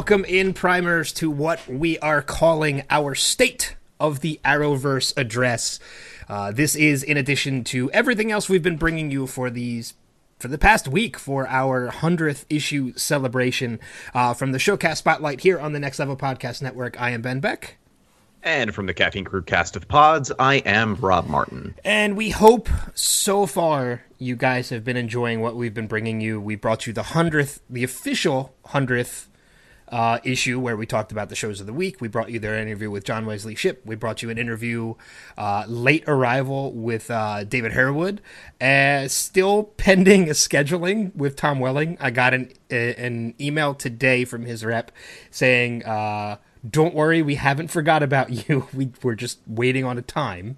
welcome in primers to what we are calling our State of the Arrowverse address. Uh, this is in addition to everything else we've been bringing you for these for the past week for our 100th issue celebration uh, from the Showcast Spotlight here on the Next Level Podcast Network. I am Ben Beck. And from the Caffeine Crew cast of pods, I am Rob Martin. And we hope so far you guys have been enjoying what we've been bringing you. We brought you the 100th, the official 100th uh, issue where we talked about the shows of the week. We brought you their interview with John Wesley Shipp. We brought you an interview, uh, late arrival with uh, David Harewood. Uh, still pending a scheduling with Tom Welling. I got an, an email today from his rep saying, uh, don't worry, we haven't forgot about you. We, we're just waiting on a time.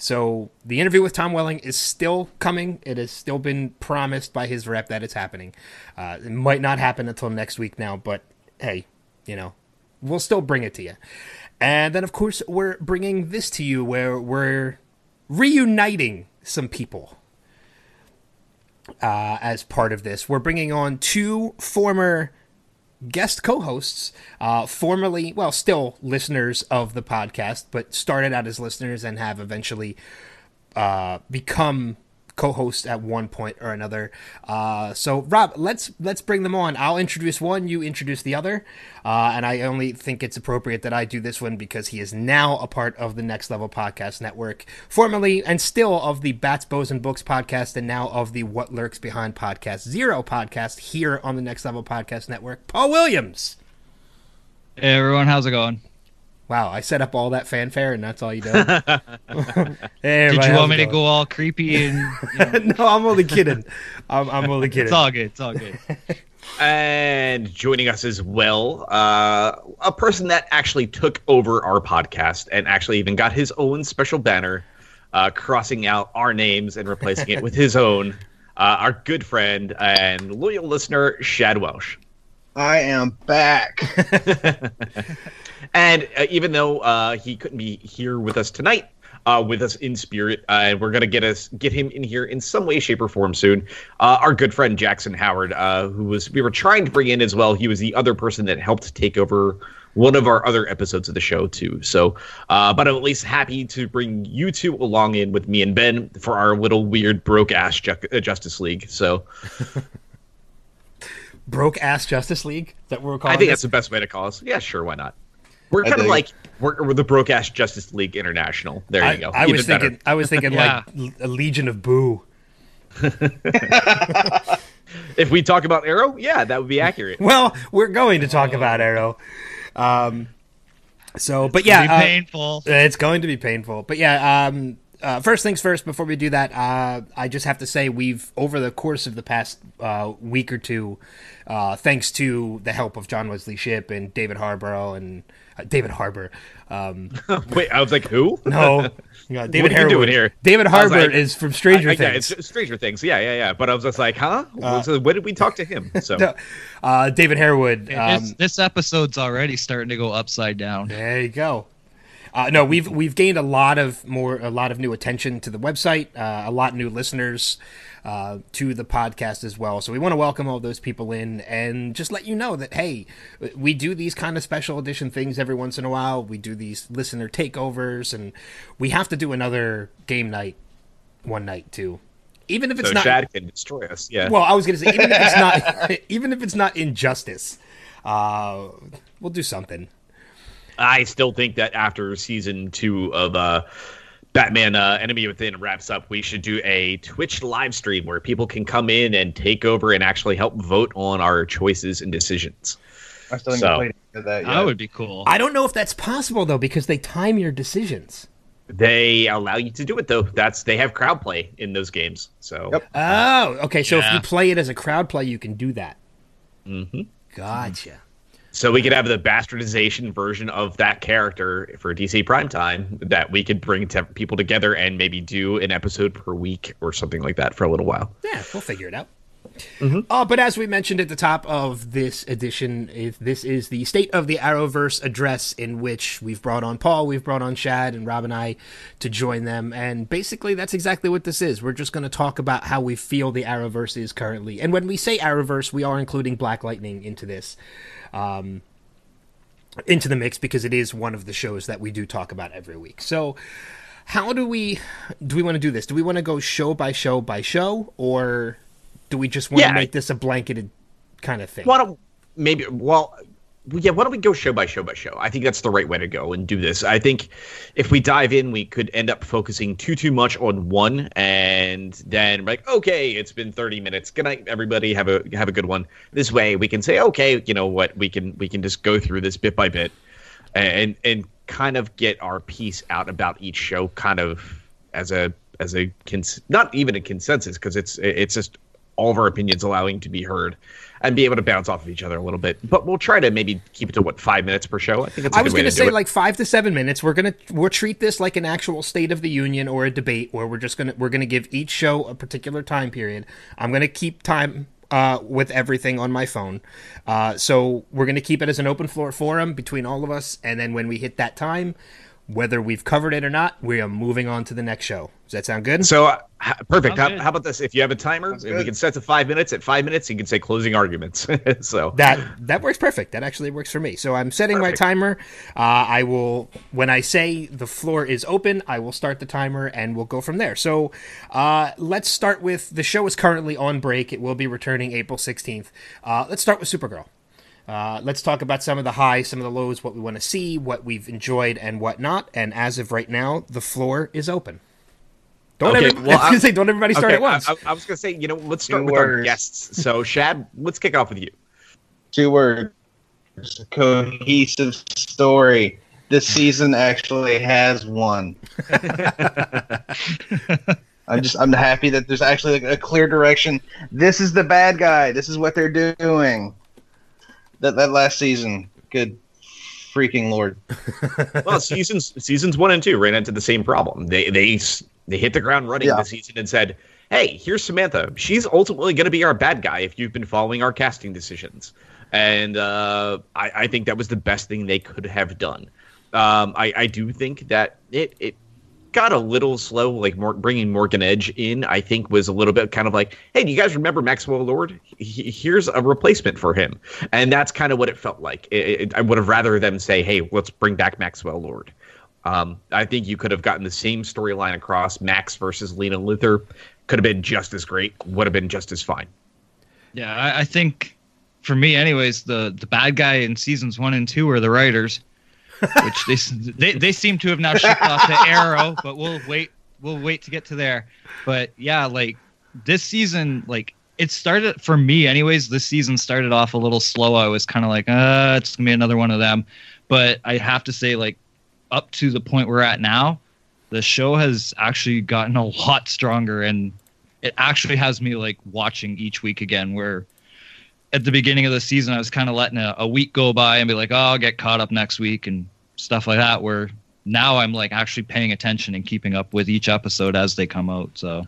So the interview with Tom Welling is still coming. It has still been promised by his rep that it's happening. Uh, it might not happen until next week now, but hey, you know, we'll still bring it to you. And then, of course, we're bringing this to you where we're reuniting some people uh, as part of this. We're bringing on two former guest co-hosts, uh, formerly, well, still listeners of the podcast, but started out as listeners and have eventually uh, become co-host at one point or another. Uh, so Rob, let's let's bring them on. I'll introduce one, you introduce the other, uh, and I only think it's appropriate that I do this one because he is now a part of the Next Level Podcast Network, formerly and still of the Bats, Bows, and Books podcast, and now of the What Lurks Behind podcast Zero podcast here on the Next Level Podcast Network. Paul Williams. Hey everyone, how's it going? Wow, I set up all that fanfare and that's all you do. hey, Did you want me to go all creepy and? You know? no, I'm only kidding. I'm, I'm only kidding. It's all good. It's all good. and joining us as well, uh, a person that actually took over our podcast and actually even got his own special banner, uh, crossing out our names and replacing it with his own. Uh, our good friend and loyal listener, Shad Welsh. I am back. And uh, even though uh, he couldn't be here with us tonight, uh, with us in spirit, and uh, we're gonna get us get him in here in some way, shape, or form soon. Uh, our good friend Jackson Howard, uh, who was we were trying to bring in as well. He was the other person that helped take over one of our other episodes of the show too. So, but I'm at least happy to bring you two along in with me and Ben for our little weird broke ass ju- Justice League. So. broke ass Justice League that we're calling. I think that's the best way to call us. Yeah, sure, why not? We're kind of like we're, we're, the broke ass Justice League International. There you I, go. I was thinking. Better. I was thinking yeah. like a Legion of Boo. if we talk about Arrow, yeah, that would be accurate. well, we're going to talk about Arrow. Um, so, but yeah, uh, painful. It's going to be painful. But yeah, um, uh, first things first. Before we do that, uh, I just have to say we've over the course of the past uh, week or two, uh, thanks to the help of John Wesley Shipp and David Harborough and David Harbour. Um, Wait, I was like, who? No, yeah, David what are you doing here? David Harbour like, is from Stranger I, I, Things. Yeah, it's Stranger Things. Yeah, yeah, yeah. But I was just like, huh? Uh, so when did we talk to him? So, no, uh, David Harewood. Um, this, this, episode's already starting to go upside down. There you go. Uh, no, we've we've gained a lot of more a lot of new attention to the website, uh, a lot new listeners uh, to the podcast as well. So we want to welcome all those people in and just let you know that hey, we do these kind of special edition things every once in a while. We do these listener takeovers, and we have to do another game night one night too. Even if it's so not Shad can destroy us. Yeah. Well, I was gonna say even if it's not even if it's not injustice, uh, we'll do something. I still think that after season two of uh, Batman uh, Enemy Within wraps up, we should do a Twitch live stream where people can come in and take over and actually help vote on our choices and decisions. I still think so, that, that would be cool. I don't know if that's possible though because they time your decisions. They allow you to do it though. That's they have crowd play in those games. So yep. oh, okay. So yeah. if you play it as a crowd play, you can do that. Mm-hmm. Gotcha. So we could have the bastardization version of that character for DC Primetime that we could bring te- people together and maybe do an episode per week or something like that for a little while. Yeah, we'll figure it out. Mm-hmm. Uh, but as we mentioned at the top of this edition, this is the State of the Arrowverse address in which we've brought on Paul, we've brought on Shad, and Rob and I to join them. And basically, that's exactly what this is. We're just going to talk about how we feel the Arrowverse is currently. And when we say Arrowverse, we are including Black Lightning into this. Um, into the mix because it is one of the shows that we do talk about every week. So, how do we do we want to do this? Do we want to go show by show by show or do we just want yeah, to make this a blanketed kind of thing? Why don't maybe? Well, yeah. Why don't we go show by show by show? I think that's the right way to go and do this. I think if we dive in, we could end up focusing too too much on one, and then like, okay, it's been thirty minutes. Good night, everybody. Have a have a good one. This way, we can say, okay, you know what? We can we can just go through this bit by bit, and and kind of get our piece out about each show, kind of as a as a cons- not even a consensus because it's it's just all of our opinions allowing to be heard and be able to bounce off of each other a little bit. But we'll try to maybe keep it to what five minutes per show. I think it's. I was going to say like five to seven minutes. We're gonna we'll treat this like an actual State of the Union or a debate where we're just gonna we're gonna give each show a particular time period. I'm gonna keep time. Uh, with everything on my phone. Uh, so we're going to keep it as an open floor forum between all of us. And then when we hit that time, whether we've covered it or not, we are moving on to the next show. Does that sound good? So uh, perfect. How, how, about this? If you have a timer, we can set to five minutes. At five minutes, you can say closing arguments. so that that works perfect. That actually works for me. So I'm setting perfect. my timer. Uh, I will when I say the floor is open, I will start the timer and we'll go from there. So uh, let's start with the show is currently on break. It will be returning April 16th. Uh, let's start with Supergirl. Uh, let's talk about some of the highs, some of the lows, what we want to see, what we've enjoyed, and what not. And as of right now, the floor is open. Don't okay, every, well, I was say, don't everybody start okay, at once. I, I, was going to say, you know, let's start Two with words. our guests. So, Shad, let's kick off with you. Two words: cohesive story. This season actually has one. I'm just I'm happy that there's actually a clear direction. This is the bad guy. This is what they're doing that that last season. Good freaking lord. well, seasons seasons one and two ran into the same problem. They they they hit the ground running yeah. this season and said, "Hey, here's Samantha. She's ultimately going to be our bad guy if you've been following our casting decisions." And uh, I, I think that was the best thing they could have done. Um, I, I do think that it it got a little slow. Like more, bringing Morgan Edge in, I think was a little bit kind of like, hey, do you guys remember Maxwell Lord? He, here's a replacement for him, and that's kind of what it felt like. It, it, I would have rather them say, hey, let's bring back Maxwell Lord. Um, I think you could have gotten the same storyline across Max versus Lena Luthor. Could have been just as great. Would have been just as fine. Yeah, I, I think for me, anyways, the the bad guy in seasons one and two are the writers which they, they they seem to have now shipped off to Arrow, but we'll wait we'll wait to get to there. But yeah, like this season, like it started for me anyways. This season started off a little slow. I was kind of like, uh, it's gonna be another one of them. But I have to say, like up to the point we're at now, the show has actually gotten a lot stronger, and it actually has me like watching each week again. Where at the beginning of the season, I was kind of letting a, a week go by and be like, oh, I'll get caught up next week and stuff like that. Where now I'm like actually paying attention and keeping up with each episode as they come out. So.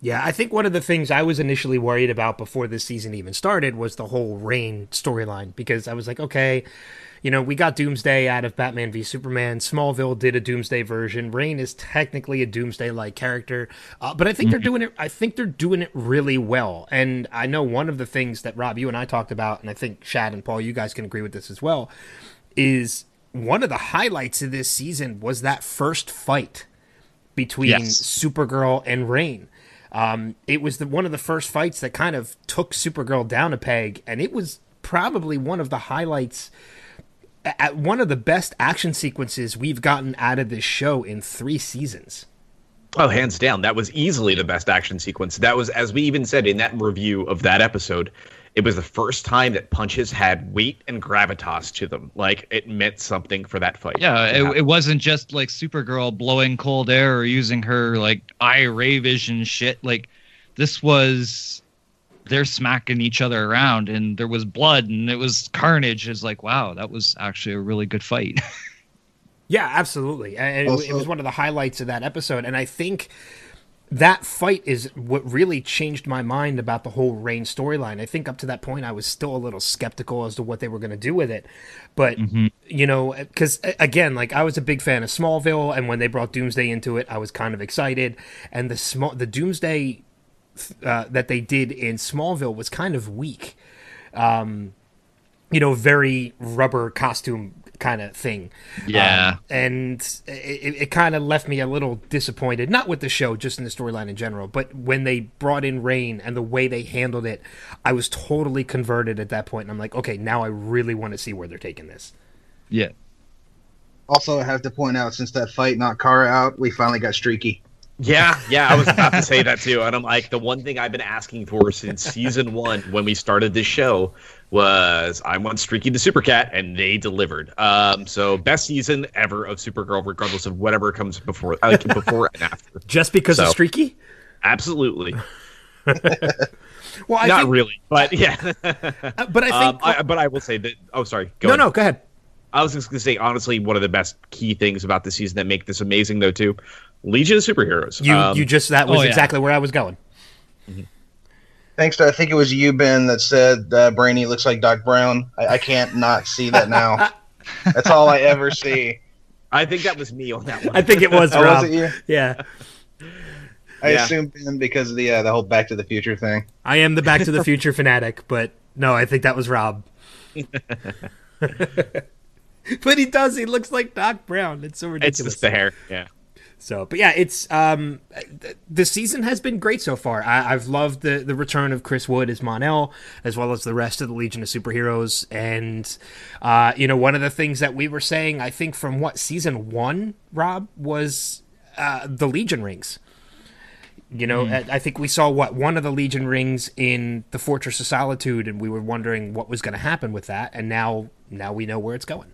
Yeah, I think one of the things I was initially worried about before this season even started was the whole Reign storyline because I was like, okay, you know, we got Doomsday out of Batman v Superman. Smallville did a Doomsday version. Reign is technically a Doomsday-like character, uh, but I think mm-hmm. they're doing it. I think they're doing it really well. And I know one of the things that Rob, you and I talked about, and I think Shad and Paul, you guys can agree with this as well, is one of the highlights of this season was that first fight between yes. Supergirl and Reign. Um, it was the, one of the first fights that kind of took Supergirl down a peg, and it was probably one of the highlights at one of the best action sequences we've gotten out of this show in three seasons. Oh, hands down. That was easily the best action sequence. That was, as we even said in that review of that episode, it was the first time that punches had weight and gravitas to them. Like it meant something for that fight. Yeah, it, it, wasn't just like Supergirl blowing cold air or using her like eye ray vision shit. Like this was they're smacking each other around and there was blood and it was carnage it's like wow that was actually a really good fight yeah absolutely and also, it was one of the highlights of that episode and i think that fight is what really changed my mind about the whole Reign storyline. I think up to that point, I was still a little skeptical as to what they were going to do with it. But, mm-hmm. you know, because again, like I was a big fan of Smallville, and when they brought Doomsday into it, I was kind of excited. And the small, the Doomsday uh, that they did in Smallville was kind of weak. Um, you know, very rubber costume kind of thing. Yeah. Um, and it, it kind of left me a little disappointed, not with the show, just in the storyline in general, but when they brought in Reign and the way they handled it, I was totally converted at that point. And I'm like, okay, now I really want to see where they're taking this. Yeah. Also, I have to point out since that fight knocked Kara out, we finally got Streaky. Yeah, yeah, I was about to say that too. And I'm like, the one thing I've been asking for since season one when we started this show was I want Streaky the Super Cat, and they delivered. Um, so best season ever of Supergirl, regardless of whatever comes before, like before and after. Just because of Streaky? Absolutely, Well, I not think, really, but yeah. uh, but I um, think. I, but I will say that. Oh, sorry. Go no, ahead. no, go ahead. I was just gonna say, honestly, one of the best key things about the season that make this amazing, though, too, Legion of Superheroes. You, Um, you just, that was oh, yeah. exactly where I was going. Thanks to I think it was you, Ben, that said uh, Brainy looks like Doc Brown. I, I can't not see that now. That's all I ever see. I think that was me on that one. I think it was Oh, Rob. was it you? Yeah. I Yeah. assumed Ben because of the uh, the whole Back to the Future thing. I am the Back to the Future fanatic, but no, I think that was Rob. but he does. He looks like Doc Brown. It's so it's ridiculous. just the hair. Yeah. So, but yeah, it's um, the season has been great so far. I, I've loved the the return of Chris Wood as Mon-El, as well as the rest of the Legion of Superheroes. And uh, you know, one of the things that we were saying, I think, from what season one, Rob was uh, the Legion rings. You know, I I think we saw what one of the Legion rings in the Fortress of Solitude, and we were wondering what was going to happen with that. And now, now we know where it's going.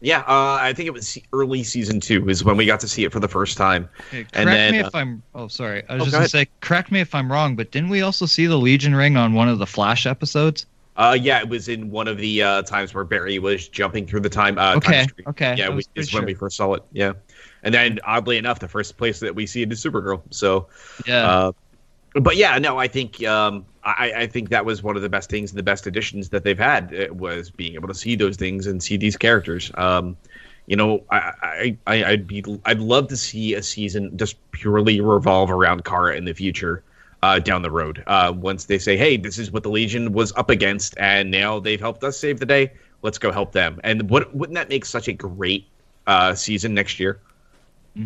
Yeah, uh, I think it was early season two is when we got to see it for the first time. Hey, correct And then, me uh, if I'm. Oh, sorry. I was Oh, just go gonna ahead. say, correct me if I'm wrong, but didn't we also see the Legion ring on one of the Flash episodes? Uh, yeah, it was in one of the uh, times where Barry was jumping through the time. Uh, Okay, time okay, Yeah, we, is pretty when we first saw it. Yeah, and then oddly enough, the first place that we see it is Supergirl. So, Yeah. But yeah, no, I think um, I, I think that was one of the best things, and the best additions that they've had uh, was being able to see those things and see these characters. Um, you know, I, I, I, I'd be, I'd love to see a season just purely revolve around Kara in the future, uh, down the road. Uh, once they say, hey, this is what the Legion was up against, and now they've helped us save the day. Let's go help them. And what wouldn't that make such a great uh, season next year?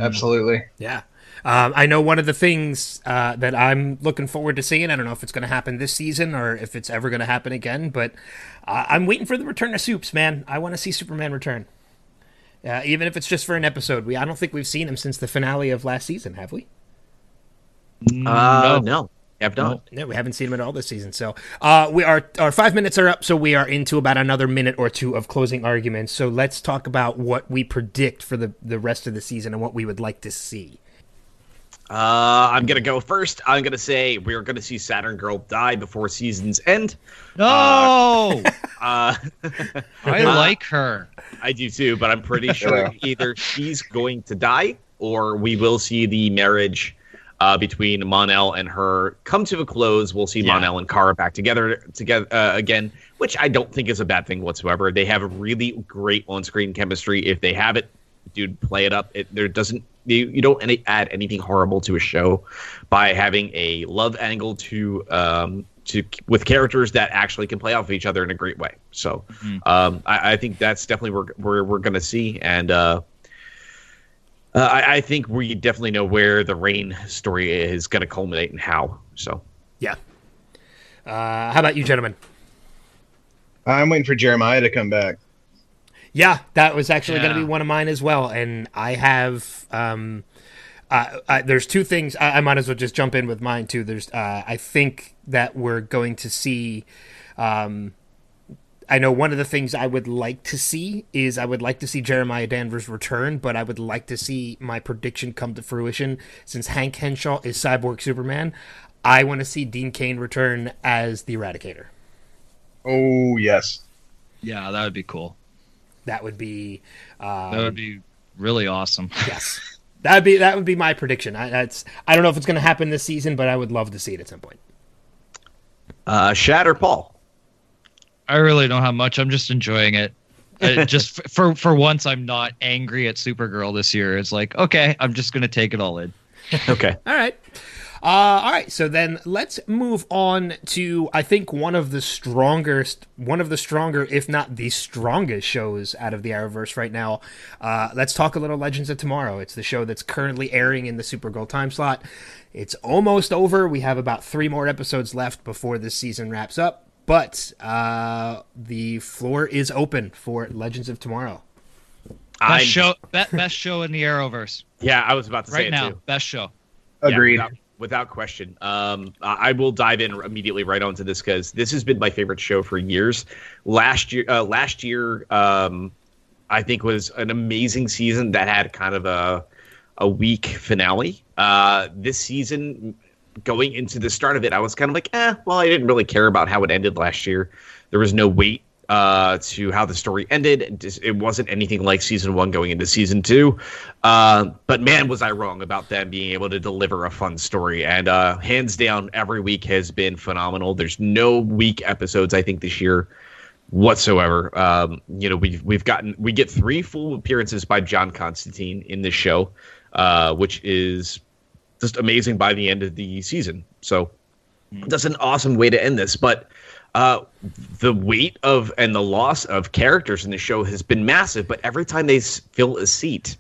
Absolutely. Yeah. Um, I know one of the things uh, that I'm looking forward to seeing. I don't know if it's going to happen this season or if it's ever going to happen again, but uh, I'm waiting for the return of Soups, man. I want to see Superman return, uh, even if it's just for an episode. We I don't think we've seen him since the finale of last season, have we? Mm, Uh, no. no, have not. No, we haven't seen him at all this season. So uh, we are our five minutes are up. So we are into about another minute or two of closing arguments. So let's talk about what we predict for the the rest of the season and what we would like to see. Uh, I'm gonna go first. I'm gonna say we're gonna see Saturn Girl die before season's end. No, Uh, I Uh, like her. I do too, but I'm pretty sure Yeah. either she's going to die or we will see the marriage uh, between Mon-El and her come to a close. We'll see Yeah. Mon-El and Kara back together together uh, again, which I don't think is a bad thing whatsoever. They have a really great on-screen chemistry. If they have it, dude, play it up. It, there doesn't you, you don't any, add anything horrible to a show by having a love angle to um to with characters that actually can play off of each other in a great way. So Mhm. um, I, I think that's definitely where we're, we're going to see, and uh, uh, I, I think we definitely know where the Reign story is going to culminate and how. So Yeah. Uh, how about you, gentlemen? I'm waiting for Jeremiah to come back. Yeah, that was actually going to be one of mine as well. And I have, um, uh, uh, there's two things. I, I might as well just jump in with mine too. There's, uh, I think that we're going to see. Um, I know one of the things I would like to see is I would like to see Jeremiah Danvers return, but I would like to see my prediction come to fruition since Hank Henshaw is Cyborg Superman. I want to see Dean Cain return as the Eradicator. Oh yes. Yeah, that would be cool. That would be, um, That would be really awesome. yes. That'd be that would be my prediction. I, that's I don't know if it's going to happen this season, but I would love to see it at some point. Uh, Shad or Paul? I really don't have much. I'm just enjoying it. Uh, just f- for for once, I'm not angry at Supergirl this year. It's like, okay, I'm just gonna take it all in. Okay. All right. Uh, all right, so then let's move on to I think one of the strongest, one of the stronger, if not the strongest shows out of the Arrowverse right now. Uh, let's talk a little Legends of Tomorrow. It's the show that's currently airing in the Supergirl time slot. It's almost over. We have about three more episodes left before this season wraps up, but uh, the floor is open for Legends of Tomorrow. Best I'm- show, best show in the Arrowverse Yeah, I was about to say right it now. too. Best show. Yeah, Agreed. without, without question. Um, I will dive in immediately right onto this because this has been my favorite show for years. Last year, uh, last year, um, I think was an amazing season that had kind of a a weak finale. Uh, this season, going into the start of it, I was kind of like, eh. Well, I didn't really care about how it ended last year. There was no weight uh, to how the story ended. It wasn't anything like season one going into season two. Uh, but man, was I wrong about them being able to deliver a fun story. And uh, hands down, every week has been phenomenal. There's no weak episodes, I think, this year whatsoever. Um, you know, we've we've gotten we get three full appearances by John Constantine in this show, uh, which is just amazing by the end of the season. So that's an awesome way to end this. But uh, the weight of and the loss of characters in the show has been massive. But every time they fill a seat,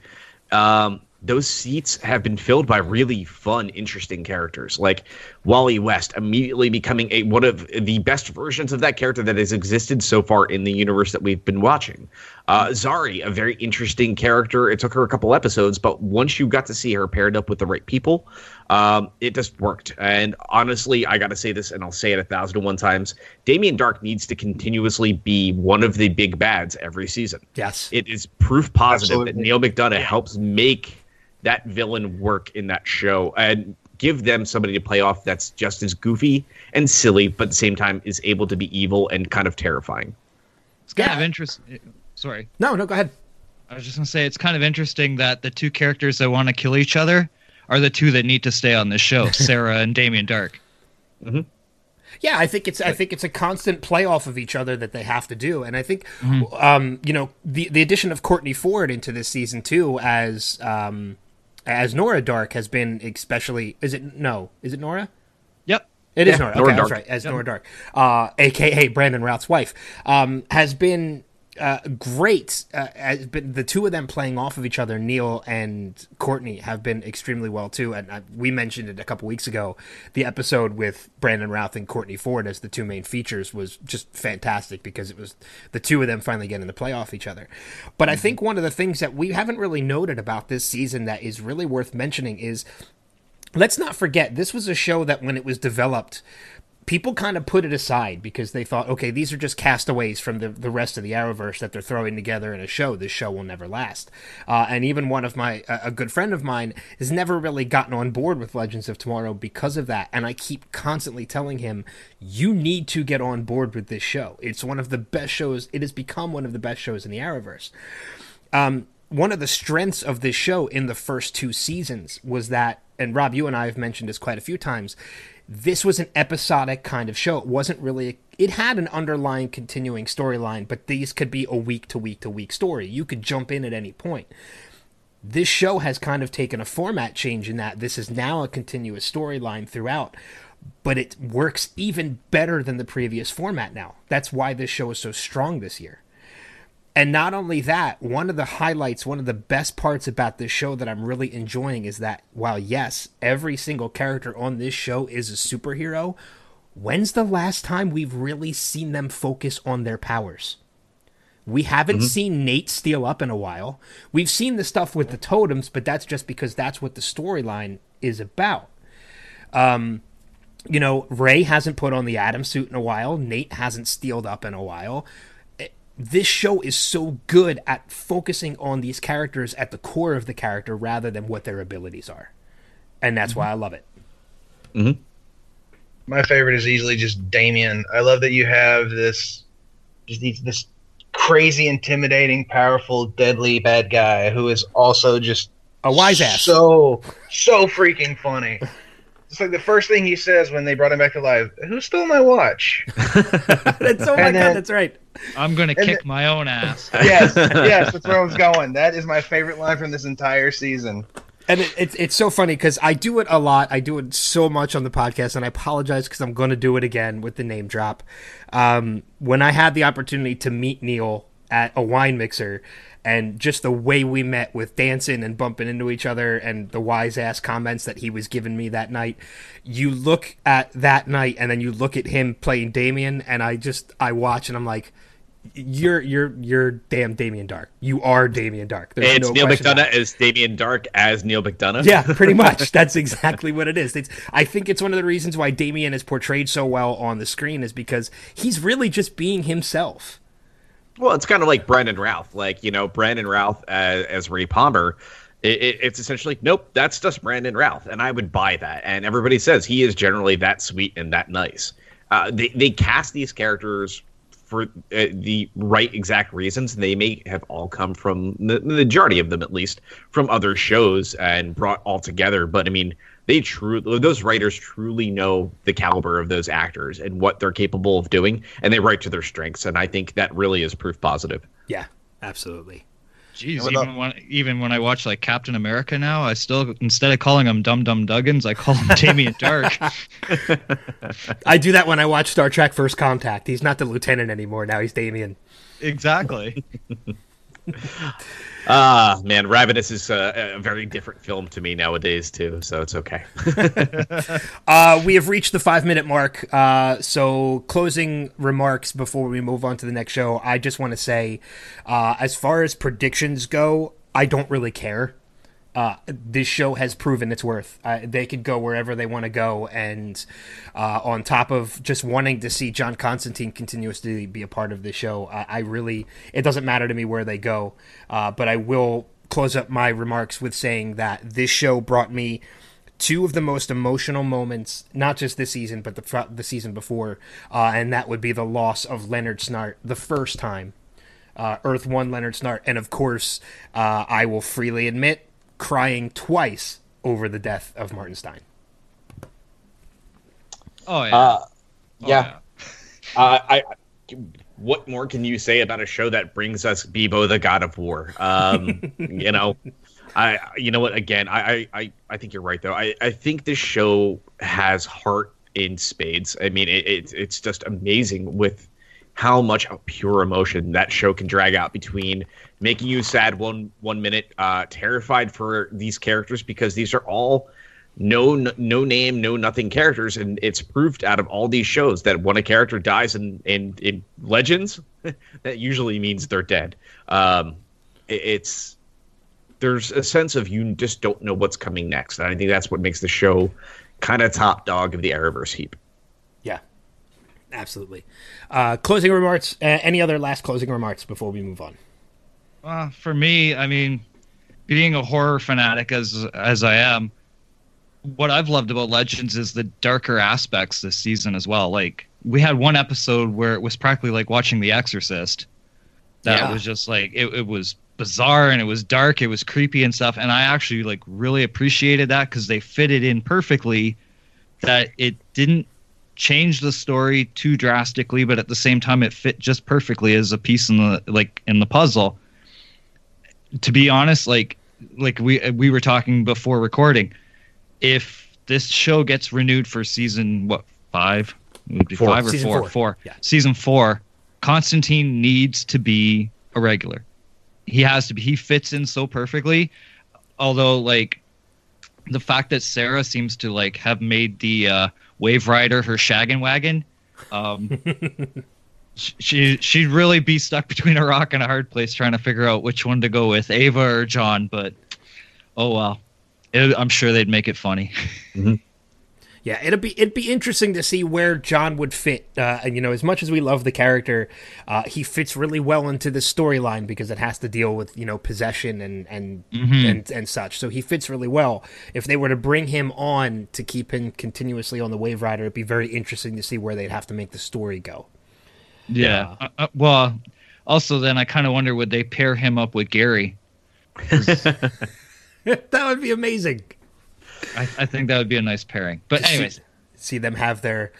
um, those seats have been filled by really fun, interesting characters, like Wally West immediately becoming a one of the best versions of that character that has existed so far in the universe that we've been watching. Uh, Zari, a very interesting character. It took her a couple episodes, but once you got to see her paired up with the right people, um, it just worked. And honestly, I got to say this, and I'll say it a thousand and one times: Damien Darhk needs to continuously be one of the big bads every season Yes. it is proof positive that Neal McDonough helps make that villain work in that show and give them somebody to play off that's just as goofy and silly, but at the same time is able to be evil and kind of terrifying. It's kind Yeah. of interesting. Sorry, no, no, go ahead. I was just gonna say it's kind of interesting that the two characters that want to kill each other are the two that need to stay on this show, Sara and Damien Darhk. Yeah, I think it's I think it's a constant play off of each other that they have to do, and I think um, you know the the addition of Courtney Ford into this season too as um, as Nora Darhk has been especially is it no is it Nora Yep. it is Yeah, Nora. Nora okay, that's Darhk. right. As Nora Darhk, uh, aka Brandon Routh's wife, um, has been uh, great. Uh, has been the two of them playing off of each other. Neal and Courtney have been extremely well too. And uh, we mentioned it a couple weeks ago. The episode with Brandon Routh and Courtney Ford as the two main features was just fantastic because it was the two of them finally getting to play off each other. But I think one of the things that we haven't really noted about this season that is really worth mentioning is let's not forget this was a show that when it was developed people kind of put it aside because they thought okay these are just castaways from the, the rest of the arrowverse that they're throwing together in a show. This show will never last. Uh, and even one of my a good friend of mine has never really gotten on board with legends of tomorrow because of that and i keep constantly telling him you need to get on board with this show. It's one of the best shows it has become one of the best shows in the arrowverse. Um, one of the strengths of this show in the first two seasons was that, and Rob, you and I have mentioned this quite a few times. This was an episodic kind of show. It wasn't really. It had an underlying continuing storyline, but these could be a week to week to week story. You could jump in at any point. This show has kind of taken a format change in that this is now a continuous storyline throughout, but it works even better than the previous format now. That's why this show is so strong this year. And not only that, one of the highlights, one of the best parts about this show that I'm really enjoying is that while, yes, every single character on this show is a superhero, when's the last time we've really seen them focus on their powers? We haven't seen Nate steel up in a while. We've seen the stuff with the totems, but that's just because that's what the storyline is about. Um, you know, Ray hasn't put on the Adam suit in a while. Nate hasn't steeled up in a while this show is so good at focusing on these characters at the core of the character rather than what their abilities are. And that's why I love it. Mm-hmm. My favorite is easily just Damien. I love that you have this, just these, this crazy, intimidating, powerful, deadly bad guy who is also just A wise ass. So so freaking funny. It's like the first thing he says when they brought him back to life. Who stole my watch? that's oh my And god, then- that's right. I'm gonna kick the- my own ass. yes, yes, that's where I was going. That is my favorite line from this entire season. And it, it's it's so funny because I do it a lot. I do it so much on the podcast, and I apologize because I'm going to do it again with the name drop. Um, when I had the opportunity to meet Neal at a wine mixer, and just the way we met with dancing and bumping into each other, and the wise ass comments that he was giving me that night, you look at that night, and then you look at him playing Damien, and I just I watch, and I'm like. You're you're you're damn Damien Darhk. You are Damien Darhk. There's it's no Neal question about it. McDonough as Damien Darhk as Neal McDonough. Yeah, pretty much. That's exactly what it is. It's, I think it's one of the reasons why Damien is portrayed so well on the screen is because he's really just being himself. Well, it's kind of like Brandon Routh. Like, you know, Brandon Routh as, as Ray Palmer. It, it, it's essentially, nope, that's just Brandon Routh. And I would buy that. And everybody says he is generally that sweet and that nice. Uh, they, they cast these characters for uh, the right exact reasons. They may have all come from the, the majority of them, at least, from other shows and brought all together. But I mean, they truly, those writers truly know the caliber of those actors and what they're capable of doing, and they write to their strengths. And I think that really is proof positive. Yeah, absolutely. Jeez, What up? even when even when I watch like Captain America now, I still instead of calling him Dum Dum Duggins, I call him Damien Darhk. I do that when I watch Star Trek First Contact. He's not the lieutenant anymore. Now he's Damien. exactly. Ah, man, Ravenous is a, a very different film to me nowadays too, so it's okay. Uh, we have reached the five minute mark. Uh, so, closing remarks before we move on to the next show. I just want to say, uh, as far as predictions go, I don't really care. Uh, this show has proven its worth. Uh, they could go wherever they want to go, and uh, on top of just wanting to see John Constantine continuously be a part of the show, I, I really it doesn't matter to me where they go. Uh, but I will close up my remarks with saying that this show brought me two of the most emotional moments, not just this season, but the the season before, uh, and that would be the loss of Leonard Snart the first time. Uh, Earth One Leonard Snart, and of course, I will freely admit, crying twice over the death of Martin Stein. Oh yeah. Uh, Oh, yeah. Uh, I, I, what more can you say about a show that brings us Beebo, the God of War? Um, you know, I, you know what? Again, I, I, I, I think you're right though. I, I think this show has heart in spades. I mean, it, it it's just amazing with how much pure emotion that show can drag out between making you sad one one minute, uh, terrified for these characters because these are all no no name no nothing characters and it's proved out of all these shows that when a character dies in in, in legends that usually means they're dead um it- it's there's a sense of you just don't know what's coming next and i think that's what makes the show kind of top dog of the arrowverse heap Yeah, absolutely. Uh, closing remarks. Uh, any other last closing remarks before we move on? Uh, for me, I mean, being a horror fanatic as as I am, what I've loved about Legends is the darker aspects this season as well. Like we had one episode where it was practically like watching The Exorcist. That Yeah. was just like it, it was bizarre and it was dark, it was creepy and stuff. And I actually like really appreciated that because they fitted in perfectly. That it didn't change the story too drastically, but at the same time it fit just perfectly as a piece in the like in the puzzle to be honest, like like we we were talking before recording, if this show gets renewed for season what five, would be Four. five or Season four, four. four. Yeah. season four, Constantine needs to be a regular. He has to be. He fits in so perfectly. Although, like the fact that Sara seems to like have made the uh, Wave Rider her shaggin' wagon. Um, she she'd really be stuck between a rock and a hard place trying to figure out which one to go with, Ava or John. But oh well, it, I'm sure they'd make it funny. Yeah, it'd be it'd be interesting to see where John would fit. Uh, and you know, as much as we love the character, uh, he fits really well into the storyline because it has to deal with you know possession and and and and such. So he fits really well. If they were to bring him on to keep him continuously on the Wave Rider, it'd be very interesting to see where they'd have to make the story go. Yeah. Uh, uh, well, also then I kind of wonder would they pair him up with Gary? that would be amazing. I, I think that would be a nice pairing. But To see- anyways, see, them have their.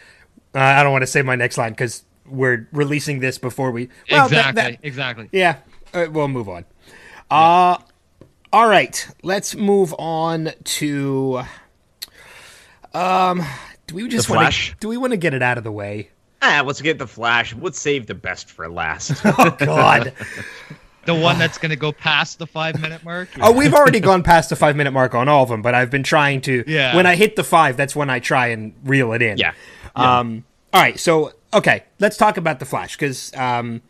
Uh, I don't want to say my next line because we're releasing this before we. Well, exactly, that- exactly. Yeah, uh, we'll move on. Uh, all right, let's move on to. Um, do we just want to? Do we want to get it out of the way? Ah, let's get the Flash. Let's save the best for last. Oh God! The one that's going to go past the five minute mark. oh, we've already gone past the five minute mark on all of them, but I've been trying to. Yeah. When I hit the five, that's when I try and reel it in. yeah. Um. All right. So okay, let's talk about the Flash because um,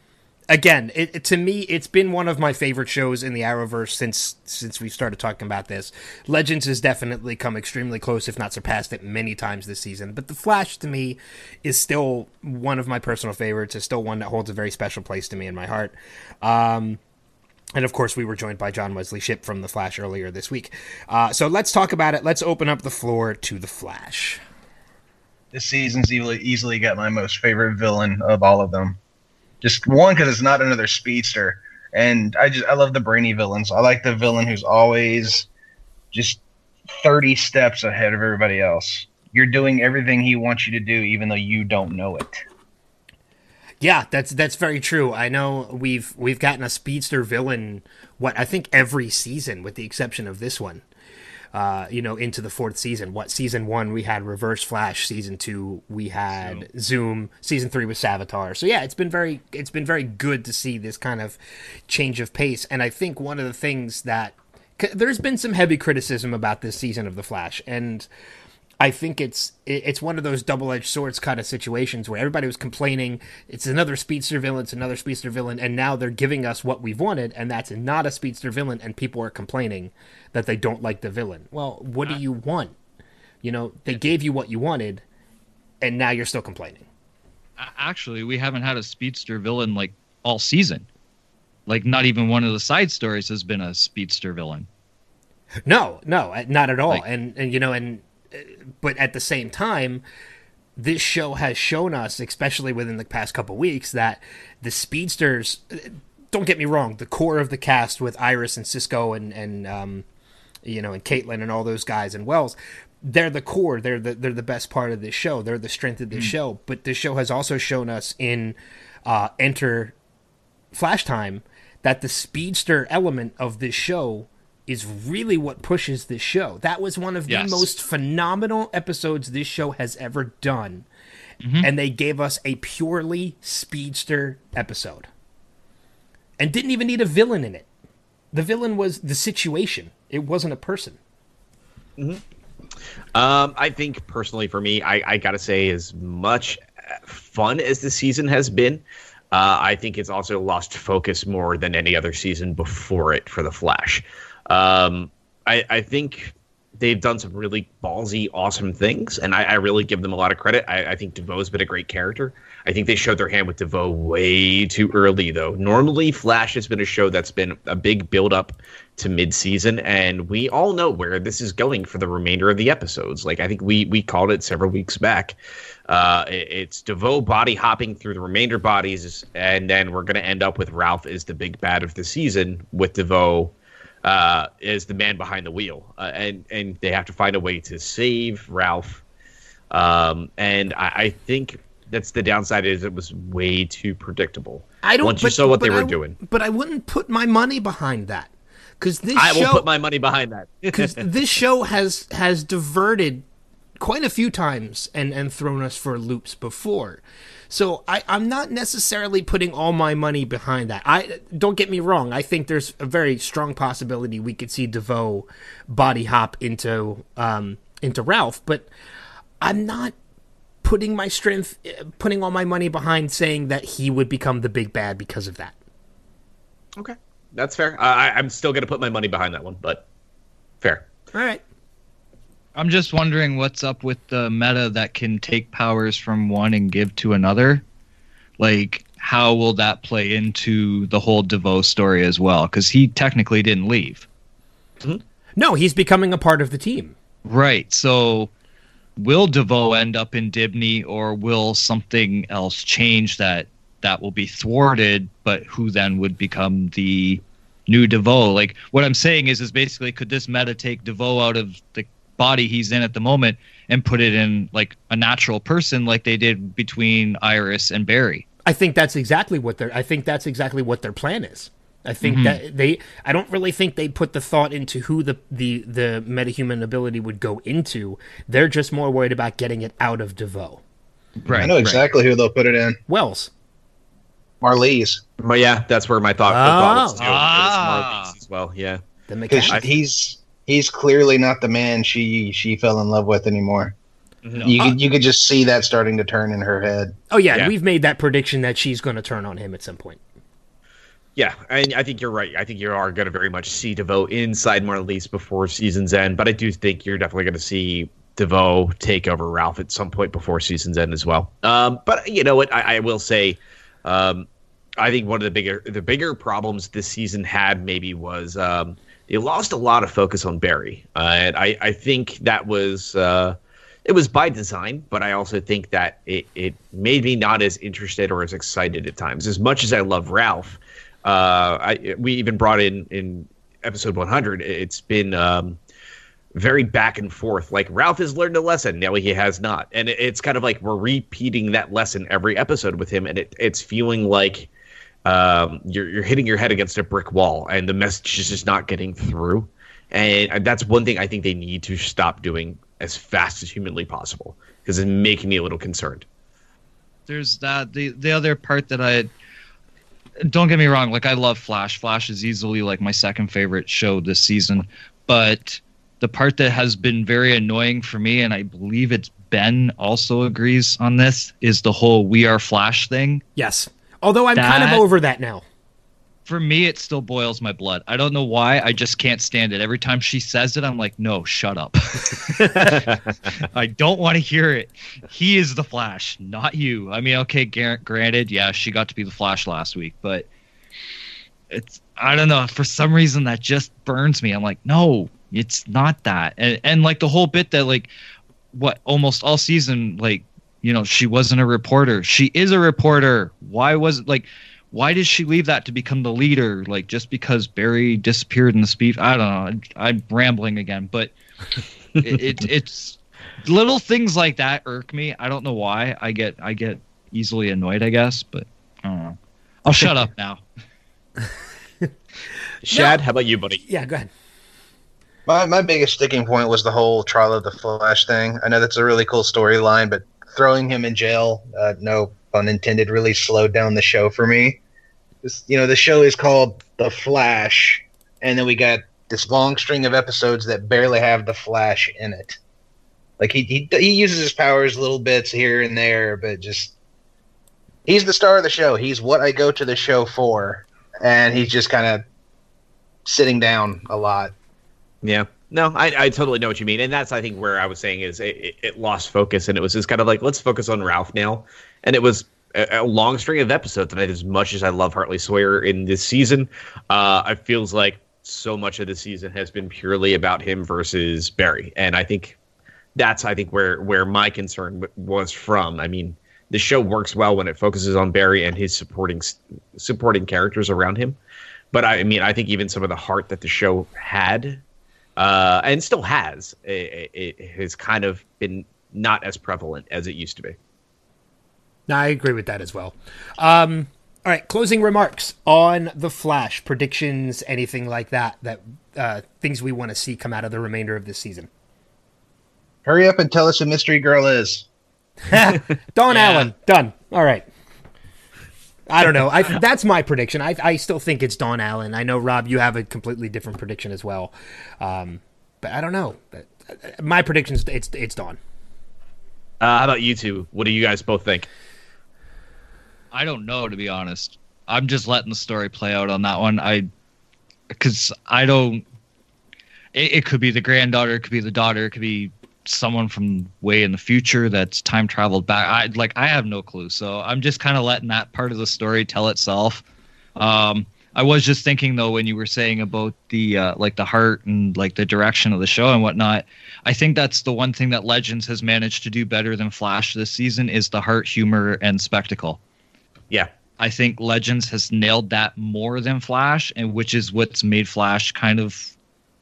again, it, it- to me, it's been one of my favorite shows in the Arrowverse since since we started talking about this. Legends has definitely come extremely close, if not surpassed it, many times this season. But the Flash, to me, is still one of my personal favorites. Is still one that holds a very special place to me in my heart. Um, and of course, we were joined by John Wesley Shipp from The Flash earlier this week. Uh, so let's talk about it. Let's open up the floor to The Flash. This season's easily, easily got my most favorite villain of all of them. Just one because it's not another speedster, and I just I love the brainy villains. I like the villain who's always just thirty steps ahead of everybody else. You're doing everything he wants you to do, even though you don't know it. Yeah, that's that's very true. I know we've we've gotten a speedster villain what I think every season with the exception of this one. Uh, you know, into the fourth season. What season one we had Reverse Flash, season two we had Zoom, season three was Savitar. So yeah, it's been very it's been very good to see this kind of change of pace. And I think one of the things that there's been some heavy criticism about this season of the Flash, and I think it's it's one of those double edged swords kind of situations where everybody was complaining it's another speedster villain, it's another speedster villain, and now they're giving us what we've wanted, and that's not a speedster villain, and people are complaining that they don't like the villain. Well, what do you want? You know, they gave you what you wanted, and now you're still complaining. Actually, we haven't had a speedster villain like all season. Like, not even one of the side stories has been a speedster villain. No, no, uh, not at all. Like- and and you know, and but at the same time, this show has shown us, especially within the past couple weeks, that the speedsters. Don't get me wrong, the core of the cast with Iris and Cisco and and um, you know, and Caitlin and all those guys and Wells. They're the core. They're the they're the best part of this show. They're the strength of this show. But this show has also shown us in uh, Enter Flash Time that the speedster element of this show is really what pushes this show. That was one of Yes. the most phenomenal episodes this show has ever done. Mm-hmm. And they gave us a purely speedster episode. And didn't even need a villain in it. The villain was the situation. It wasn't a person. Um, I think personally for me, I, I gotta say, as much fun as the season has been, uh, I think it's also lost focus more than any other season before it for the Flash. Um, I, I think they've done some really ballsy, awesome things, and I, I really give them a lot of credit. I, I think DeVoe's been a great character. I think they showed their hand with DeVoe way too early, though. Normally, Flash has been a show that's been a big build up to mid-season, and we all know where this is going for the remainder of the episodes. Like I think we we called it several weeks back. Uh, it- it's DeVoe body hopping through the remainder bodies, and then we're going to end up with Ralph as the big bad of the season, with DeVoe uh, as the man behind the wheel, uh, and and they have to find a way to save Ralph. Um, and I, I think that's the downside is it was way too predictable. I don't Once you saw what they were doing, But I wouldn't put my money behind that. Because this I will show put my money behind that. because this show has has diverted quite a few times and and thrown us for loops before. So I, I'm not necessarily putting all my money behind that. I don't get me wrong. I think there's a very strong possibility we could see DeVoe body hop into um, into Ralph, but I'm not putting my strength, uh, putting all my money behind saying that he would become the big bad because of that. okay, that's fair. I, I- I'm still going to put my money behind that one, but fair. All right. I'm just wondering what's up with the meta that can take powers from one and give to another. Like, how will that play into the whole DeVoe story as well? Because he technically didn't leave. Mm-hmm. No, he's becoming a part of the team. Right. So, will DeVoe end up in Dibney, or will something else change that that will be thwarted? But who then would become the new DeVoe. Like what I'm saying is, is basically could this meta take DeVoe out of the body he's in at the moment and put it in like a natural person, like they did between Iris and Barry? I think that's exactly what their I think that's exactly what their plan is. I think Mm-hmm. that they I don't really think they put the thought into who the the the metahuman ability would go into. They're just more worried about getting it out of DeVoe. Right. I know exactly who they'll put it in. Wells. Marlize. But yeah, that's where my thought, the thought was too. It was Ah. Marlize as well. Yeah. The mechanic. he's he's clearly not the man she she fell in love with anymore. No. You could you could just see that starting to turn in her head. Oh yeah, Yeah. we've made that prediction that she's going to turn on him at some point. Yeah, and I think you're right. I think you are going to very much see DeVoe inside Marlize before season's end, but I do think you're definitely going to see DeVoe take over Ralph at some point before season's end as well. Um, but you know what? I, I will say, um, I think one of the bigger the bigger problems this season had maybe was um, they lost a lot of focus on Barry, uh, and I, I think that was. Uh, it was by design, but I also think that it, it made me not as interested or as excited at times. As much as I love Ralph, uh, I we even brought in in episode 100. It's been um, very back and forth. Like Ralph has learned a lesson, now he has not, and it, it's kind of like we're repeating that lesson every episode with him, and it, it's feeling like um, you're you're hitting your head against a brick wall, and the message is just not getting through. And that's one thing I think they need to stop doing as fast as humanly possible because it's making me a little concerned. there's that the the other part that I don't get me wrong, like I love Flash. Flash is easily like my second favorite show this season, but the part that has been very annoying for me, and I believe it's Ben also agrees on this, is the whole "We Are Flash" thing. Yes. Although I'm kind of over that now. For me, it still boils my blood. I don't know why. I just can't stand it. Every time she says it, I'm like, no, shut up. I don't want to hear it. He is the Flash, not you. I mean, okay, granted, yeah, she got to be the Flash last week, but it's I don't know. For some reason, that just burns me. I'm like, no, it's not that. And and like the whole bit that like what almost all season, like you know, she wasn't a reporter. She is a reporter. Why was it like? Why did she leave that to become the leader? Like just because Barry disappeared in the speech? I don't know. I'm rambling again, but it, it it's little things like that irk me. I don't know why. I get I get easily annoyed, I guess, but I don't know. I'll shut up now. Shad, how about you, buddy? Yeah, go ahead. My my biggest sticking point was the whole trial of the Flash thing. I know that's a really cool storyline, but throwing him in jail, uh, no pun intended, really slowed down the show for me. This, you know, the show is called The Flash, and then we got this long string of episodes that barely have the Flash in it. Like he he, he uses his powers little bits here and there, but just he's the star of the show. He's what I go to the show for, and he's just kind of sitting down a lot. Yeah. No, I, I totally know what you mean, and that's I think where I was saying is it, it, it lost focus, and it was just kind of like let's focus on Ralph now, and it was a, a long string of episodes. And as much as I love Hartley Sawyer in this season, uh, it feels like so much of the season has been purely about him versus Barry, and I think that's I think where where my concern was from. I mean, the show works well when it focuses on Barry and his supporting supporting characters around him, but I mean, I think even some of the heart that the show had uh, and still has, it, it has kind of been not as prevalent as it used to be. No, I agree with that as well. Um, all right, closing remarks on the Flash predictions, anything like that. That uh, things we want to see come out of the remainder of this season. Hurry up and tell us who Mystery Girl is. Dawn Yeah. Allen, done. All right. I don't know. I that's my prediction. I I still think it's Dawn Allen. I know Rob, you have a completely different prediction as well, um, but I don't know. But, uh, My prediction's it's it's Dawn. Uh, how about you two? What do you guys both think? I don't know to be honest. I'm just letting the story play out on that one. I because I don't. It, it could be the granddaughter, it could be the daughter, it could be someone from way in the future that's time traveled back. I like I have no clue. So I'm just kind of letting that part of the story tell itself. Um, I was just thinking though when you were saying about the uh, like the heart and like the direction of the show and whatnot. I think that's the one thing that Legends has managed to do better than Flash this season is the heart, humor, and spectacle. Yeah, I think Legends has nailed that more than Flash, and which is what's made Flash kind of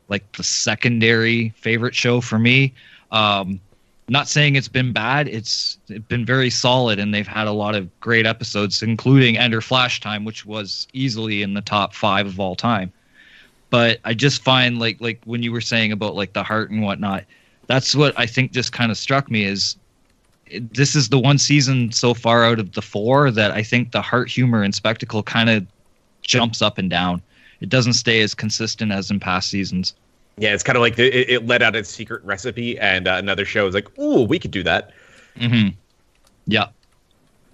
like the secondary favorite show for me. Um, not saying it's been bad; it's, it's been very solid, and they've had a lot of great episodes, including Enter Flashtime, which was easily in the top five of all time. But I just find like like when you were saying about like the heart and whatnot, that's what I think just kind of struck me is this is the one season so far out of the four that I think the heart, humor, and spectacle kind of jumps up and down. It doesn't stay as consistent as in past seasons. Yeah, it's kind of like the, it, it let out its secret recipe, and uh, another show is like, "Ooh, we could do that." Mm-hmm. Yeah.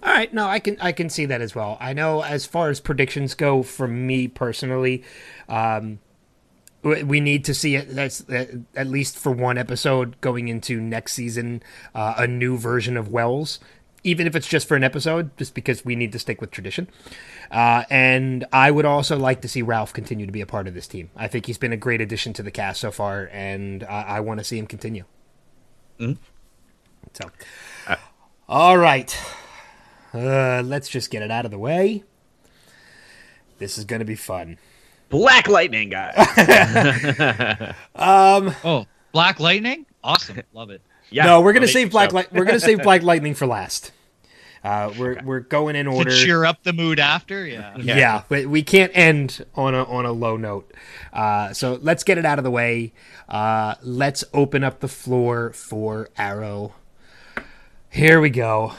All right, no, I can I can see that as well. I know as far as predictions go, for me personally, um, w- we need to see it. That's uh, at least for one episode going into next season, uh, a new version of Wells, even if it's just for an episode, just because we need to stick with tradition. Uh, and I would also like to see Ralph continue to be a part of this team. I think he's been a great addition to the cast so far, and I, I want to see him continue. Mhm. So, all right. Uh, let's just get it out of the way. This is going to be fun. Black Lightning guy. Oh, Black Lightning? Awesome. Love it. Yeah, no, we're going to save Black show. Light. We're going to save Black Lightning for last. Uh, we're we're going in order To cheer up the mood after? Yeah. Yeah. Yeah, but we can't end on a on a low note. Uh, so let's get it out of the way. Uh, let's open up the floor for Arrow. Here we go.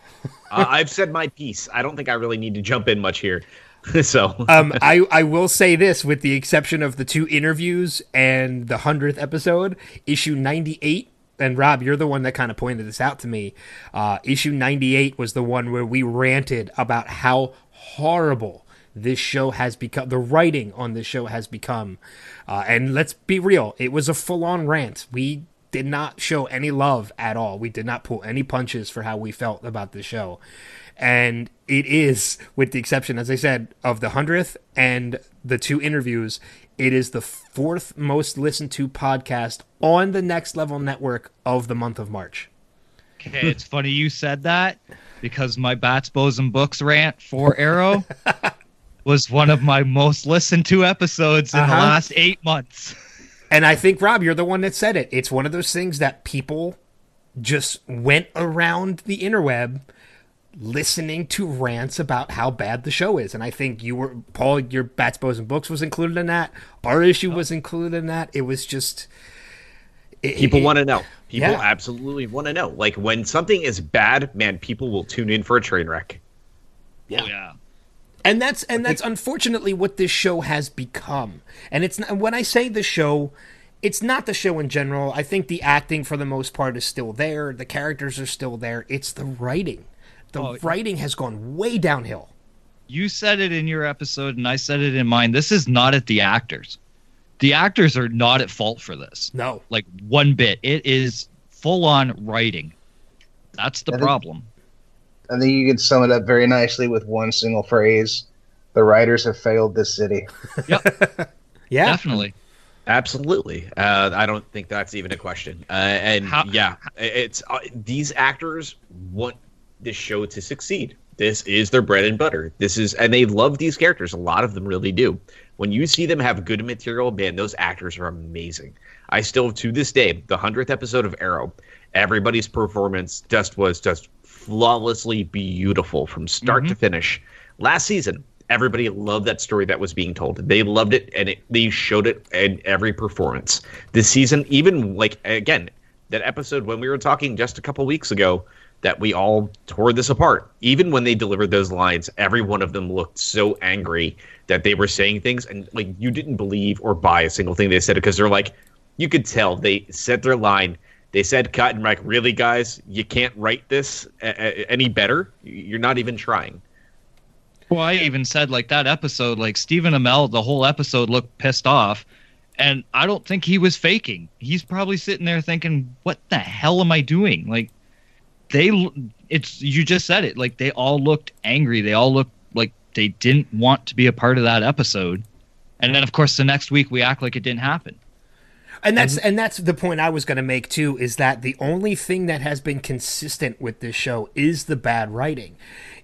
uh, I've said my piece. I don't think I really need to jump in much here. so Um, I I will say this, with the exception of the two interviews and the hundredth episode, issue ninety eight. And Rob, you're the one that kind of pointed this out to me. Uh, issue ninety eight was the one where we ranted about how horrible this show has become. The writing on this show has become. Uh, and let's be real, it was a full on rant. We did not show any love at all. We did not pull any punches for how we felt about the show. And it is, with the exception, as I said, of the 100th and the two interviews, it is the fourth most listened to podcast on the Next Level Network of the month of March. Okay, it's funny you said that because my Bats, Bows, and Books rant for Arrow was one of my most listened to episodes in Uh-huh. the last eight months. And I think, Rob, you're the one that said it. It's one of those things that people just went around the interweb listening to rants about how bad the show is. And I think you were, Paul, your Bats, Bows, and Books was included in that. Our issue was included in that. It was just. it- people want to know. People Yeah. absolutely want to know. Like when something is bad, man, people will tune in for a train wreck. Yeah. Oh, yeah. and that's and that's unfortunately what this show has become and it's not when i say the show it's not the show in general i think the acting for the most part is still there the characters are still there it's the writing the Oh, writing has gone way downhill You said it in your episode, and I said it in mine. This is not at the actors. The actors are not at fault for this. no Like one bit. It is full on writing. That's the I think- problem. I think you could sum it up very nicely with one single phrase: "The writers have failed this city." yeah Definitely. Absolutely. Uh, I don't think that's even a question. Uh, and How- yeah, it's uh, these actors want this show to succeed. This is their bread and butter. This is, and they love these characters. A lot of them really do. When you see them have good material, man, those actors are amazing. I still, to this day, the hundredth episode of Arrow, everybody's performance just was just flawlessly beautiful from start to mm-hmm. finish. Last season, everybody loved that story that was being told. They loved it, and it, they showed it in every performance. This season, even like again, that episode when we were talking just a couple weeks ago, that we all tore this apart. Even when they delivered those lines, every one of them looked so angry that they were saying things, and like you didn't believe or buy a single thing they said because they're like, you could tell they said their line. They said cut and like, really, guys, you can't write this a- a- any better. You're not even trying. Well, I even said like that episode, like Stephen Amell, the whole episode looked pissed off, and I don't think he was faking. He's probably sitting there thinking, "What the hell am I doing?" Like they, it's you just said it. Like they all looked angry. They all looked like they didn't want to be a part of that episode. And then, of course, the next week we act like it didn't happen. and that's and that's the point i was going to make too is that the only thing that has been consistent with this show is the bad writing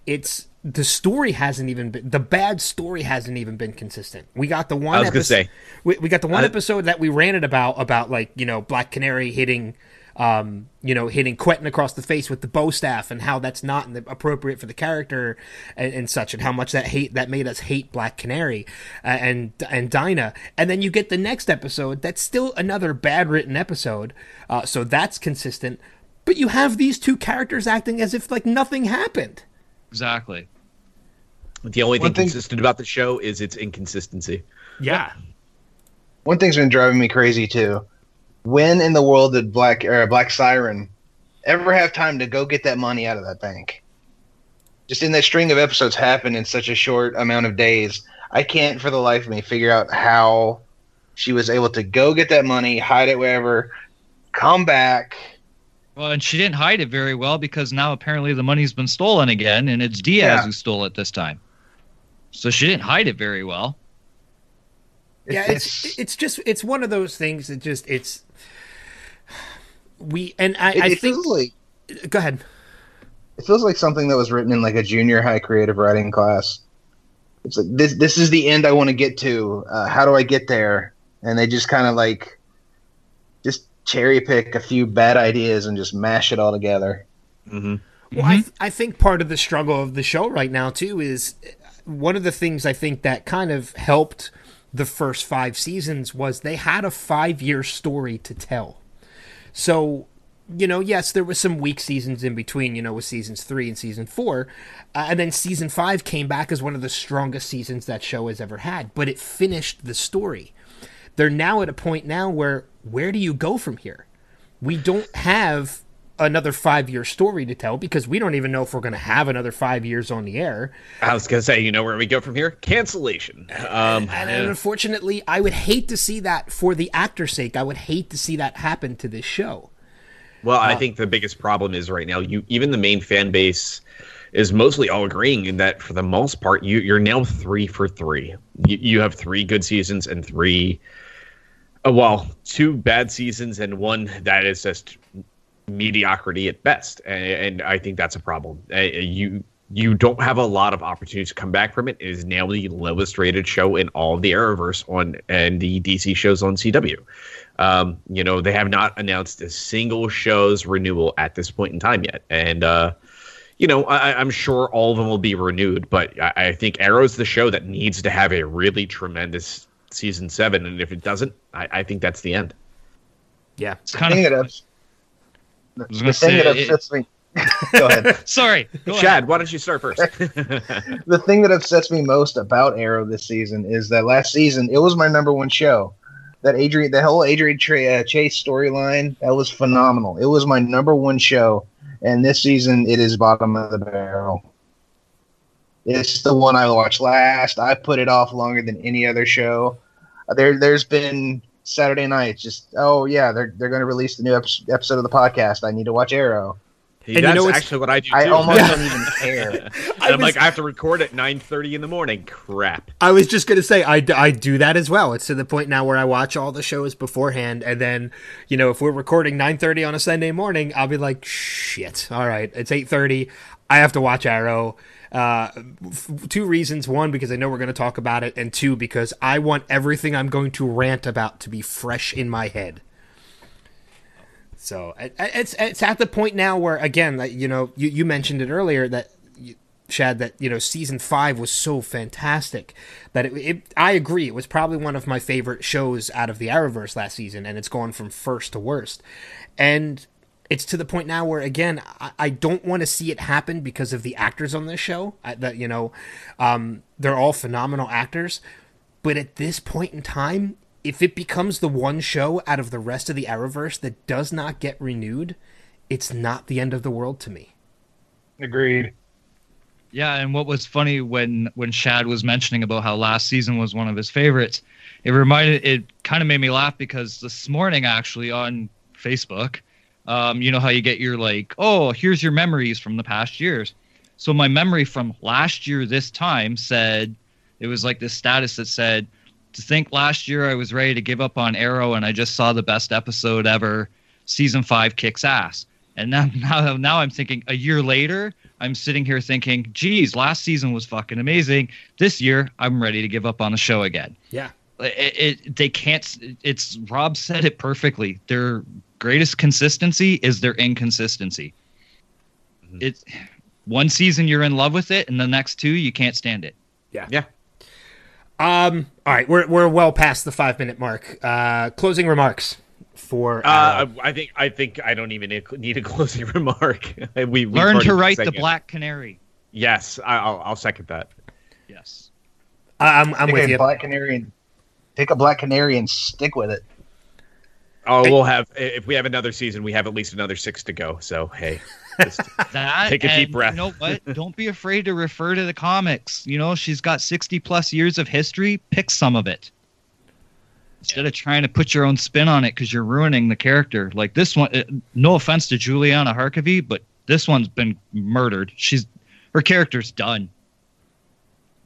it's the story hasn't even been the bad story hasn't even been consistent. We got the one I was gonna episode say. we, we got the one I- episode that we ranted about about like you know Black Canary hitting um you know hitting Quentin across the face with the bow staff and how that's not the- appropriate for the character and, and such and how much that hate that made us hate Black Canary uh, and and Dinah and then you get the next episode that's still another bad written episode uh, so that's consistent but you have these two characters acting as if like nothing happened. Exactly. The only thing, thing- consistent about the show is its inconsistency. Yeah. One thing's been driving me crazy too. When in the world did Black or Black Siren ever have time to go get that money out of that bank? Just in that string of episodes happened in such a short amount of days. I can't for the life of me figure out how she was able to go get that money, hide it wherever, come back. Well, and she didn't hide it very well because now apparently the money's been stolen again, and it's Diaz Yeah. who stole it this time. So she didn't hide it very well. yeah it's it's just it's one of those things that just it's we and i, it, I it think feels like go ahead it feels like something that was written in like a junior high creative writing class. It's like this this is the end I want to get to. Uh, how do I get there? And they just kind of like just cherry pick a few bad ideas and just mash it all together. Mm-hmm. well I, th- I think part of the struggle of the show right now too is uh, one of the things i think that kind of helped the first five seasons was they had a five year story to tell so you know, yes, there was some weak seasons in between, you know, with seasons three and season four. Uh, and then season five came back as one of the strongest seasons that show has ever had, but it finished the story. They're now at a point now where, where do you go from here? We don't have another five year story to tell because we don't even know if we're going to have another five years on the air. I was gonna say, you know where we go from here? Cancellation. Um, And, and unfortunately, I would hate to see that for the actor's sake. I would hate to see that happen to this show. Well, I think the biggest problem is right now, you even the main fan base is mostly all agreeing in that for the most part, you you're now three for three. You, you have three good seasons and three, uh, well, two bad seasons and one that is just mediocrity at best, and, and I think that's a problem. Uh, you you don't have a lot of opportunities to come back from it. It is now the lowest rated show in all of the Arrowverse on and the DC shows on CW. Um, you know, they have not announced a single show's renewal at this point in time yet. And, uh, you know, I, I'm sure all of them will be renewed, but I, I think Arrow's the show that needs to have a really tremendous season seven. And if it doesn't, I, I think that's the end. Yeah. It's The kind thing of that ups- the, was the gonna thing that say, it- upsets me. Go ahead. sorry. Go ahead. Chad, why don't you start first? the thing that upsets me most about Arrow this season is that last season it was my number one show. That Adrian, the whole Adrian Tra- uh, Chase storyline, that was phenomenal. It was my number one show, and this season it is bottom of the barrel. It's the one I watched last. I put it off longer than any other show. There, there's been Saturday night. Just oh yeah, they're they're going to release the new ep- episode of the podcast. I need to watch Arrow. Hey, you that's know, actually what I do. I too. almost Yeah. don't even care. And I I'm was- like, I have to record at 9:30 in the morning. Crap. I was just gonna say I, I do that as well. It's to the point now where I watch all the shows beforehand, and then you know if we're recording nine thirty on a Sunday morning, I'll be like, shit. All right, it's eight thirty. I have to watch Arrow. Uh, f- two reasons: one, because I know we're going to talk about it, and two, because I want everything I'm going to rant about to be fresh in my head. So it's it's at the point now where again, you know, you, you mentioned it earlier that Shad that you know season five was so fantastic that it, it I agree it was probably one of my favorite shows out of the Arrowverse last season, and it's gone from first to worst, and it's to the point now where again I, I don't want to see it happen because of the actors on this show. I, that you know, um, they're all phenomenal actors, but at this point in time, if it becomes the one show out of the rest of the Arrowverse that does not get renewed, it's not the end of the world to me. Agreed. Yeah, and what was funny when when Shad was mentioning about how last season was one of his favorites, it reminded it kind of made me laugh because this morning actually on Facebook, um, you know how you get your like, oh, here's your memories from the past years. So my memory from last year this time said it was like this status that said to think last year I was ready to give up on Arrow and I just saw the best episode ever, season five kicks ass. And now, now, now I'm thinking a year later, I'm sitting here thinking, geez, last season was fucking amazing. This year, I'm ready to give up on the show again. Yeah. It, it they can't. It's Rob said it perfectly. Their greatest consistency is their inconsistency. Mhm. It's one season you're in love with it, and the next two you can't stand it. Yeah. Um. All right, we're we're well past the five minute mark. Uh, closing remarks for Uh, Arrow. I think I think I don't even need- need a closing remark. we we've Learn to write the. Black Canary. Yes, I- I'll I'll second that. Yes. I- I'm I'm Take with a you. black canary and take a black canary and stick with it. Oh, Hey- we'll have if we have another season, we have at least another six to go. So hey, just- That Take a deep breath. You know what? Don't be afraid to refer to the comics. You know, she's got 60 plus years of history. Pick some of it. Instead of trying to put your own spin on it because you're ruining the character. Like this one, uh, no offense to Juliana Harkavy, but this one's been murdered. She's her character's done.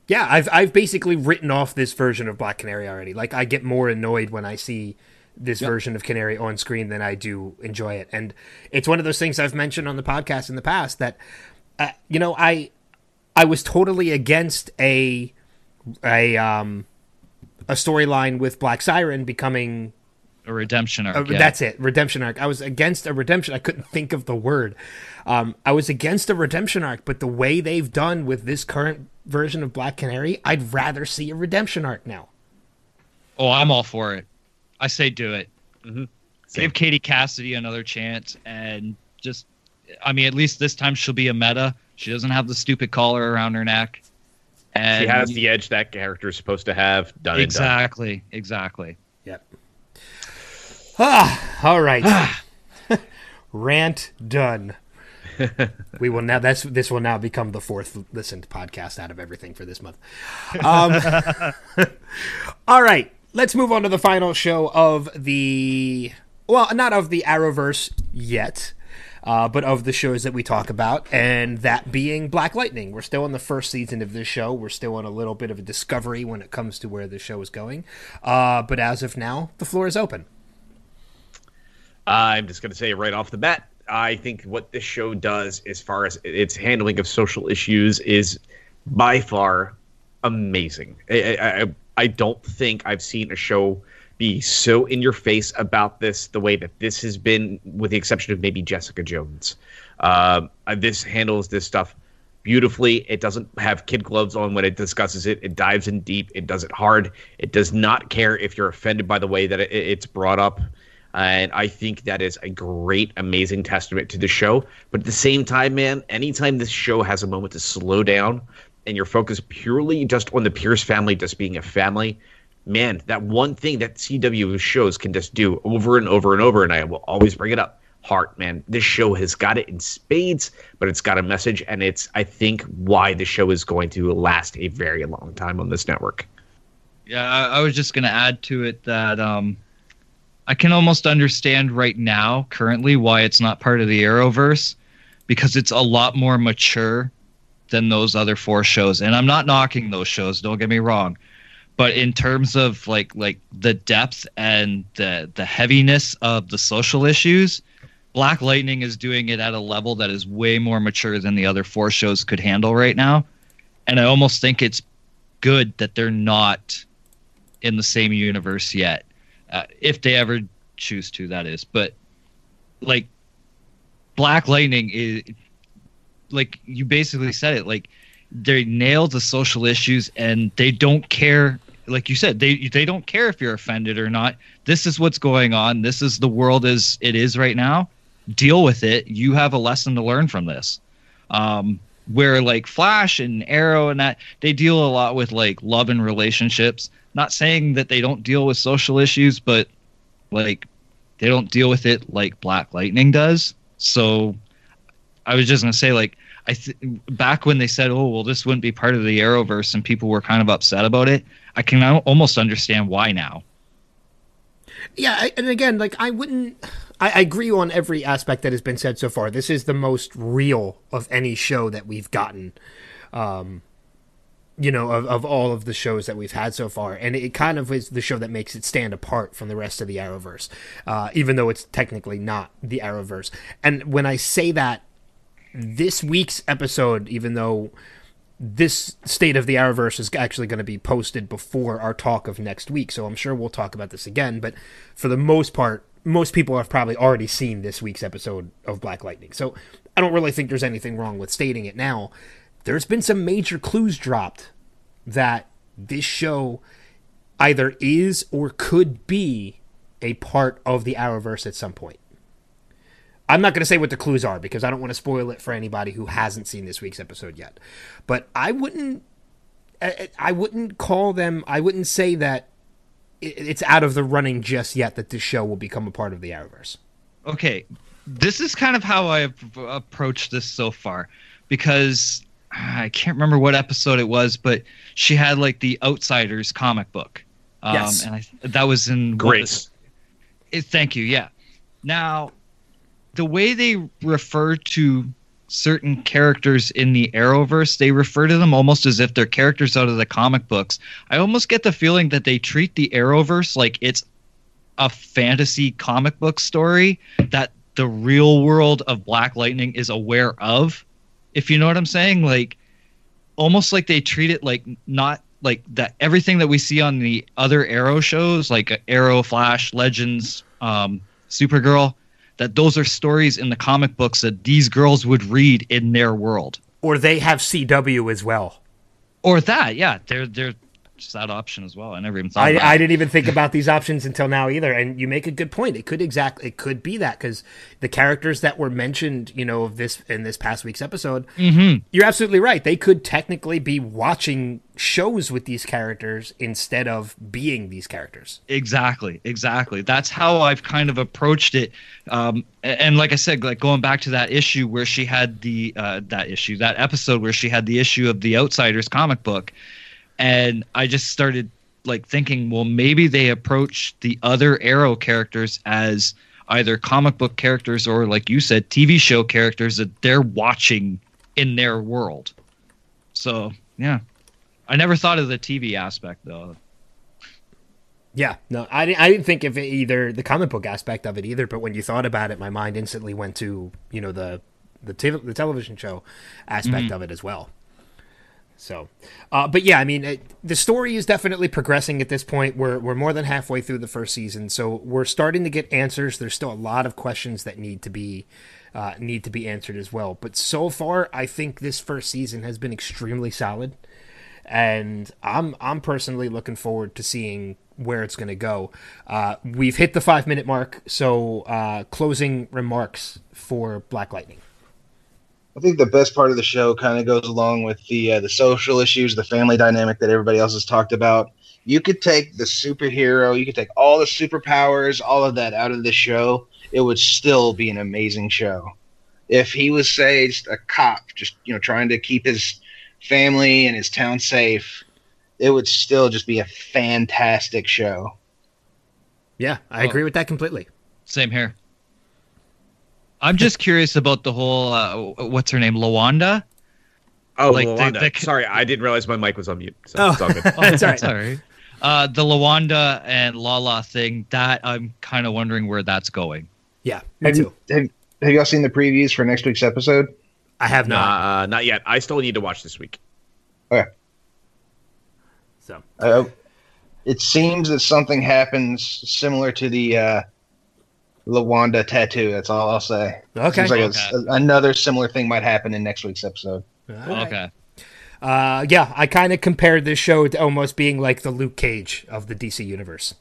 Yeah, I've I've basically written off this version of Black Canary already. Like I get more annoyed when I see this Yep. version of Canary on screen than I do enjoy it. And it's one of those things I've mentioned on the podcast in the past that uh, you know, I I was totally against a a um a storyline with Black Siren becoming A redemption arc. uh, yeah. That's it, redemption arc. I was against a redemption. I couldn't think of the word. Um, I was against a redemption arc, but the way they've done with this current version of Black Canary, I'd rather see a redemption arc now. Oh, I'm all for it. I say do it. Mhm. Give Katie Cassidy another chance and just, I mean, at least this time she'll be a meta. She doesn't have the stupid collar around her neck. And she has the edge that character is supposed to have. Done exactly, exactly. Yep. Ah, all right. Rant done. we will now. That's this will now become the fourth listened podcast out of everything for this month. Um, all right, let's move on to the final show of the well, not of the Arrowverse yet, uh, but of the shows that we talk about, and that being Black Lightning. We're still in the first season of this show. We're still on a little bit of a discovery when it comes to where the show is going. Uh, but as of now, the floor is open. I'm just going to say right off the bat, I think what this show does, as far as its handling of social issues, is by far amazing. I, I, I- don't think I've seen a show be so in your face about this the way that this has been, with the exception of maybe Jessica Jones. Um, uh, this handles this stuff beautifully. It doesn't have kid gloves on when it discusses it. It dives in deep. It does it hard. It does not care if you're offended by the way that it, it's brought up. And I think that is a great, amazing testament to the show. But at the same time, man, anytime this show has a moment to slow down and you're focused purely just on the Pierce family just being a family, man, that one thing that CW shows can just do over and over and over, and I will always bring it up. Heart, man. This show has got it in spades, but it's got a message, and it's, I think, why the show is going to last a very long time on this network. Yeah, I, I was just going to add to it that um, I can almost understand right now, currently, why it's not part of the Arrowverse, because it's a lot more mature than those other four shows. And I'm not knocking those shows, don't get me wrong. But in terms of like like the depth and the the heaviness of the social issues, Black Lightning is doing it at a level that is way more mature than the other four shows could handle right now. And I almost think it's good that they're not in the same universe yet, uh, if they ever choose to. That is, but like Black Lightning is like you basically said it. Like they nailed the social issues, and they don't care. Like you said, they they don't care if you're offended or not. This is what's going on. This is the world as it is right now. Deal with it. You have a lesson to learn from this. Um, where like Flash and Arrow and that they deal a lot with like love and relationships. Not saying that they don't deal with social issues, but like they don't deal with it like Black Lightning does. So I was just gonna say like I th- back when they said, "Oh, well, this wouldn't be part of the Arrowverse," and people were kind of upset about it. I can almost understand why now. Yeah, I, and again, like I wouldn't. I, agree on every aspect that has been said so far. This is the most real of any show that we've gotten. Um, you know, of, of all of the shows that we've had so far. And it kind of is the show that makes it stand apart from the rest of the Arrowverse, uh, even though it's technically not the Arrowverse. And when I say that, this week's episode, even though this state of the Arrowverse is actually going to be posted before our talk of next week, so I'm sure we'll talk about this again. But for the most part, most people have probably already seen this week's episode of Black Lightning. So I don't really think there's anything wrong with stating it now. There's been some major clues dropped that this show either is or could be a part of the Arrowverse at some point. I'm not going to say what the clues are because I don't want to spoil it for anybody who hasn't seen this week's episode yet. But I wouldn't I I wouldn't call them I wouldn't say that it's out of the running just yet that this show will become a part of the Arrowverse. okay this is kind of how i've approached this so far because i can't remember what episode it was but she had like the outsiders comic book um, Yes. and I, that was in what- Grace. it, thank you yeah now the way they refer to certain characters in the arrowverse they refer to them almost as if they're characters out of the comic books. I almost get the feeling that they treat the arrowverse like it's a fantasy comic book story that the real world of black lightning is aware of if you know what i'm saying? Like almost like they treat it like not like that everything that we see on the other arrow shows like arrow flash legends um supergirl that those are stories in the comic books that these girls would read in their world Or they have CW as well. or that yeah they're they're just that option as well i never even thought I. I didn't even think about these options until now either, and you make a good point. It could exactly it could be that because the characters that were mentioned, you know, of this in this past week's episode, Mm-hmm. you're absolutely right. They could technically be watching shows with these characters instead of being these characters. Exactly, exactly. That's how I've kind of approached it. Um, and like I said, like going back to that issue where she had the uh, that issue, that episode where she had the issue of the Outsiders comic book, and I just started like thinking, well, maybe they approach the other Arrow characters as either comic book characters or, like you said, TV show characters that they're watching in their world. So yeah, I never thought of the TV aspect though. Yeah, no, I, di- I didn't think of it either the comic book aspect of it either. But when you thought about it, my mind instantly went to you know the the, te- the television show aspect mm-hmm. of it as well. So, uh, but yeah, I mean, it, the story is definitely progressing at this point. We're we're more than halfway through the first season, so we're starting to get answers. There's still a lot of questions that need to be uh, need to be answered as well. But so far, I think this first season has been extremely solid and I'm I'm personally looking forward to seeing where it's going to go. Uh, we've hit the five minute mark, so uh, closing remarks for Black Lightning. I think the best part of the show kind of goes along with the uh, the social issues, the family dynamic that everybody else has talked about. You could take the superhero, you could take all the superpowers, all of that out of the show. It would still be an amazing show. If he was, say, just a cop, just you know, trying to keep his family and his town safe, it would still just be a fantastic show. Yeah, I Oh. agree with that completely. Same here. I'm just curious about the whole uh, what's her name, Lawanda. Oh, Like, the- Lawanda. the- Sorry, I didn't realize my mic was on mute. So Oh. it's all good. Oh, That's all right. Sorry. Uh, the Lawanda and Lala thing. That I'm kind of wondering where that's going. Yeah, me Have too. have, have y'all seen the previews for next week's episode? I have not. Nah, uh, not yet. I still need to watch this week. Okay. So Uh, it seems that something happens similar to the uh, Lawanda tattoo. That's all I'll say. okay, Seems like Okay. a- another similar thing might happen in next week's episode. All right. Okay. Uh, yeah, I kind of compared this show to almost being like the Luke Cage of the DC universe.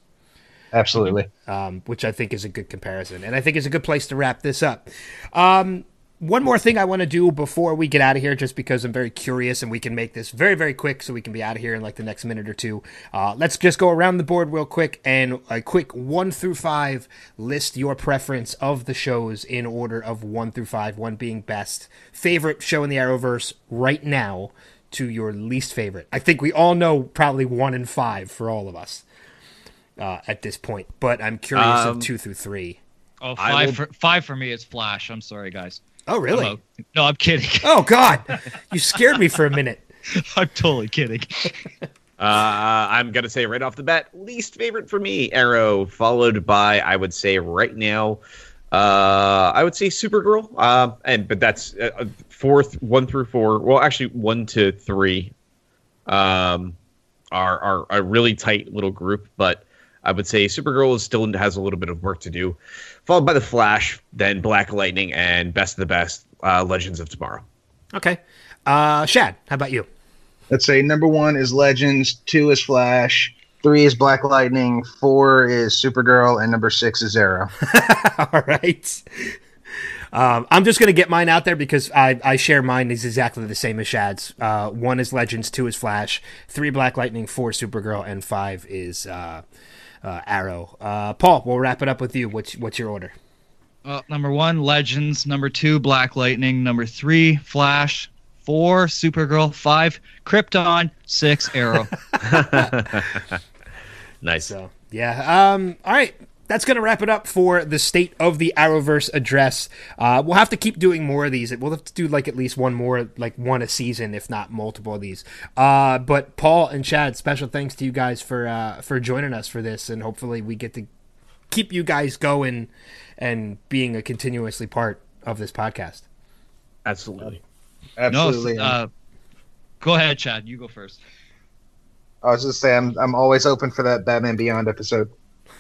Absolutely. um, which I think is a good comparison. And I think is a good place to wrap this up. Um, one more thing I want to do before we get out of here, just because I'm very curious and we can make this very, very quick so we can be out of here in like the next minute or two. Uh, let's just go around the board real quick and a quick one through five list your preference of the shows in order of one through five, one being best. Favorite show in the Arrowverse right now to your least favorite. I think we all know probably one and five for all of us uh, at this point, but I'm curious Um, of two through three. Oh, I five will- for five for me. It's Flash. I'm sorry, guys. Oh, I'm really? No, I'm kidding. Oh, God. You scared me for a minute. I'm totally kidding. Uh, I'm gonna say right off the bat, least favorite for me, Arrow, followed by I would say right now, uh, I would say Supergirl. Uh, and but that's uh, fourth, one through four. Well, actually, one to three, um, are are a really tight little group. But I would say Supergirl is still has a little bit of work to do, followed by the Flash, then Black Lightning, and best of the best, uh, Legends of Tomorrow. Okay. Uh, Shad, how about you? Let's say number one is Legends, two is Flash, three is Black Lightning, four is Supergirl, and number six is Arrow. All right. Um, I'm just going to get mine out there because I, I share mine is exactly the same as Shad's. Uh, one is Legends, two is Flash, three Black Lightning, four Supergirl, and five is uh, uh, Arrow. Uh, Paul, we'll wrap it up with you. What's what's your order? Well, number one, Legends. Number two, Black Lightning. Number three, Flash. Four, Supergirl. Five, Krypton. Six, Arrow. Nice. So yeah. Um, all right. That's going to wrap it up for the state of the Arrowverse address. Uh, we'll have to keep doing more of these. We'll have to do like at least one more, like one a season, if not multiple of these. Uh, but Paul and Chad, special thanks to you guys for uh, for joining us for this, and hopefully we get to keep you guys going and being a continuously part of this podcast. Absolutely. Absolutely. No, uh, go ahead, Chad. You go first. I was just saying, I'm, I'm always open for that Batman Beyond episode.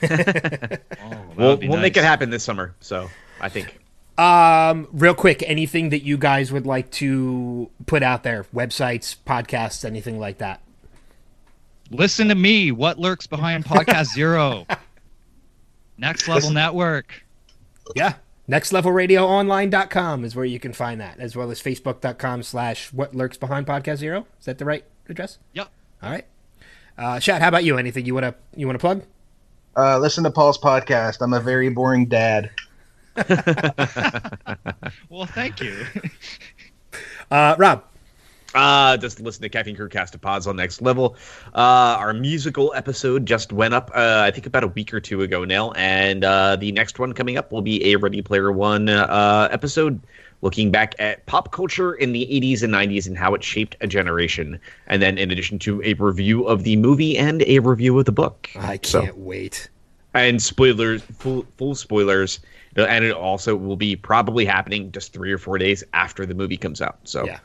Oh, We'll, we'll make it happen this summer. So I think. Um, real quick, anything that you guys would like to put out there? Websites, podcasts, anything like that? Listen to me. What lurks behind Podcast Zero? Next Level Listen- Yeah. Network. nextlevelradioonline.com is where you can find that as well as facebook.com slash what lurks behind podcast zero is that the right address Yep. all right uh Shad, how about you anything you want to you want to plug Uh, listen to Paul's podcast. I'm a very boring dad. Well, thank you. uh rob Uh, just listen to Caffeine Crew Cast of Pods on Next Level. Uh, our musical episode just went up, uh, I think about a week or two ago now, and uh, the next one coming up will be a Ready Player One uh, episode looking back at pop culture in the 80s and 90s and how it shaped a generation. And then, in addition to a review of the movie and a review of the book. i can't wait and spoilers, full, full spoilers. And it also will be probably happening just three or four days after the movie comes out. So, Yeah.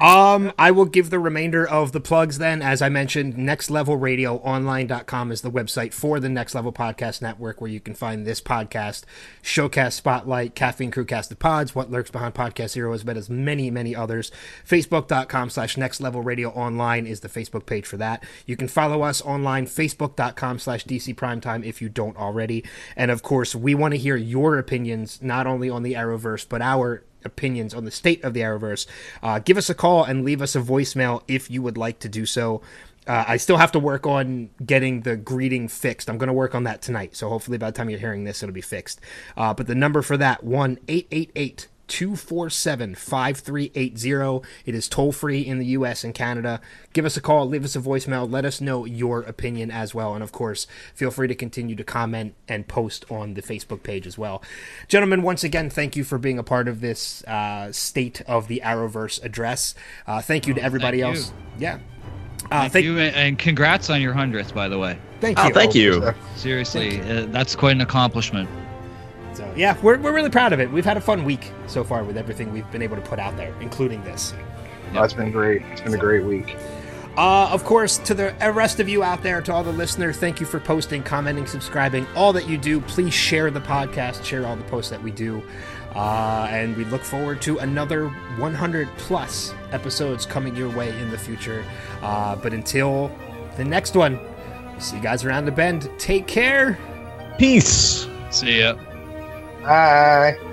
Um, I will give the remainder of the plugs then. As I mentioned, nextlevelradioonline.com is the website for the Next Level Podcast Network where you can find this podcast, Showcast Spotlight, Caffeine Crew Cast of Pods, What Lurks Behind Podcast Zero, as well as many, many others. Facebook.com slash Next Level Radio Online is the Facebook page for that. You can follow us online, Facebook.com slash DC Primetime if you don't already. And of course, we want to hear your opinions, not only on the Arrowverse, but our opinions on the state of the Arrowverse, uh, give us a call and leave us a voicemail if you would like to do so. Uh, I still have to work on getting the greeting fixed. I'm going to work on that tonight. So hopefully by the time you're hearing this, it'll be fixed. Uh, but the number for that, 1 888 247 5380. It is toll free in the US and Canada. Give us a call, leave us a voicemail, let us know your opinion as well. And of course, feel free to continue to comment and post on the Facebook page as well. Gentlemen, once again, thank you for being a part of this uh, State of the Arrowverse address. Uh, thank you to everybody thank else. Yeah. Uh, Thank, you, and- and congrats on your hundredth, by the way. Thank oh, you. thank you. Seriously, uh, that's quite an accomplishment. So, yeah, we're, we're really proud of it. We've had a fun week so far with everything we've been able to put out there, including this. Oh, it's been great. It's been a great week. Uh, of course, to the rest of you out there, to all the listeners, thank you for posting, commenting, subscribing, all that you do. Please share the podcast, share all the posts that we do. Uh, and we look forward to another 100 plus episodes coming your way in the future. Uh, but until the next one, see you guys around the bend. Take care. Peace. See ya. Bye.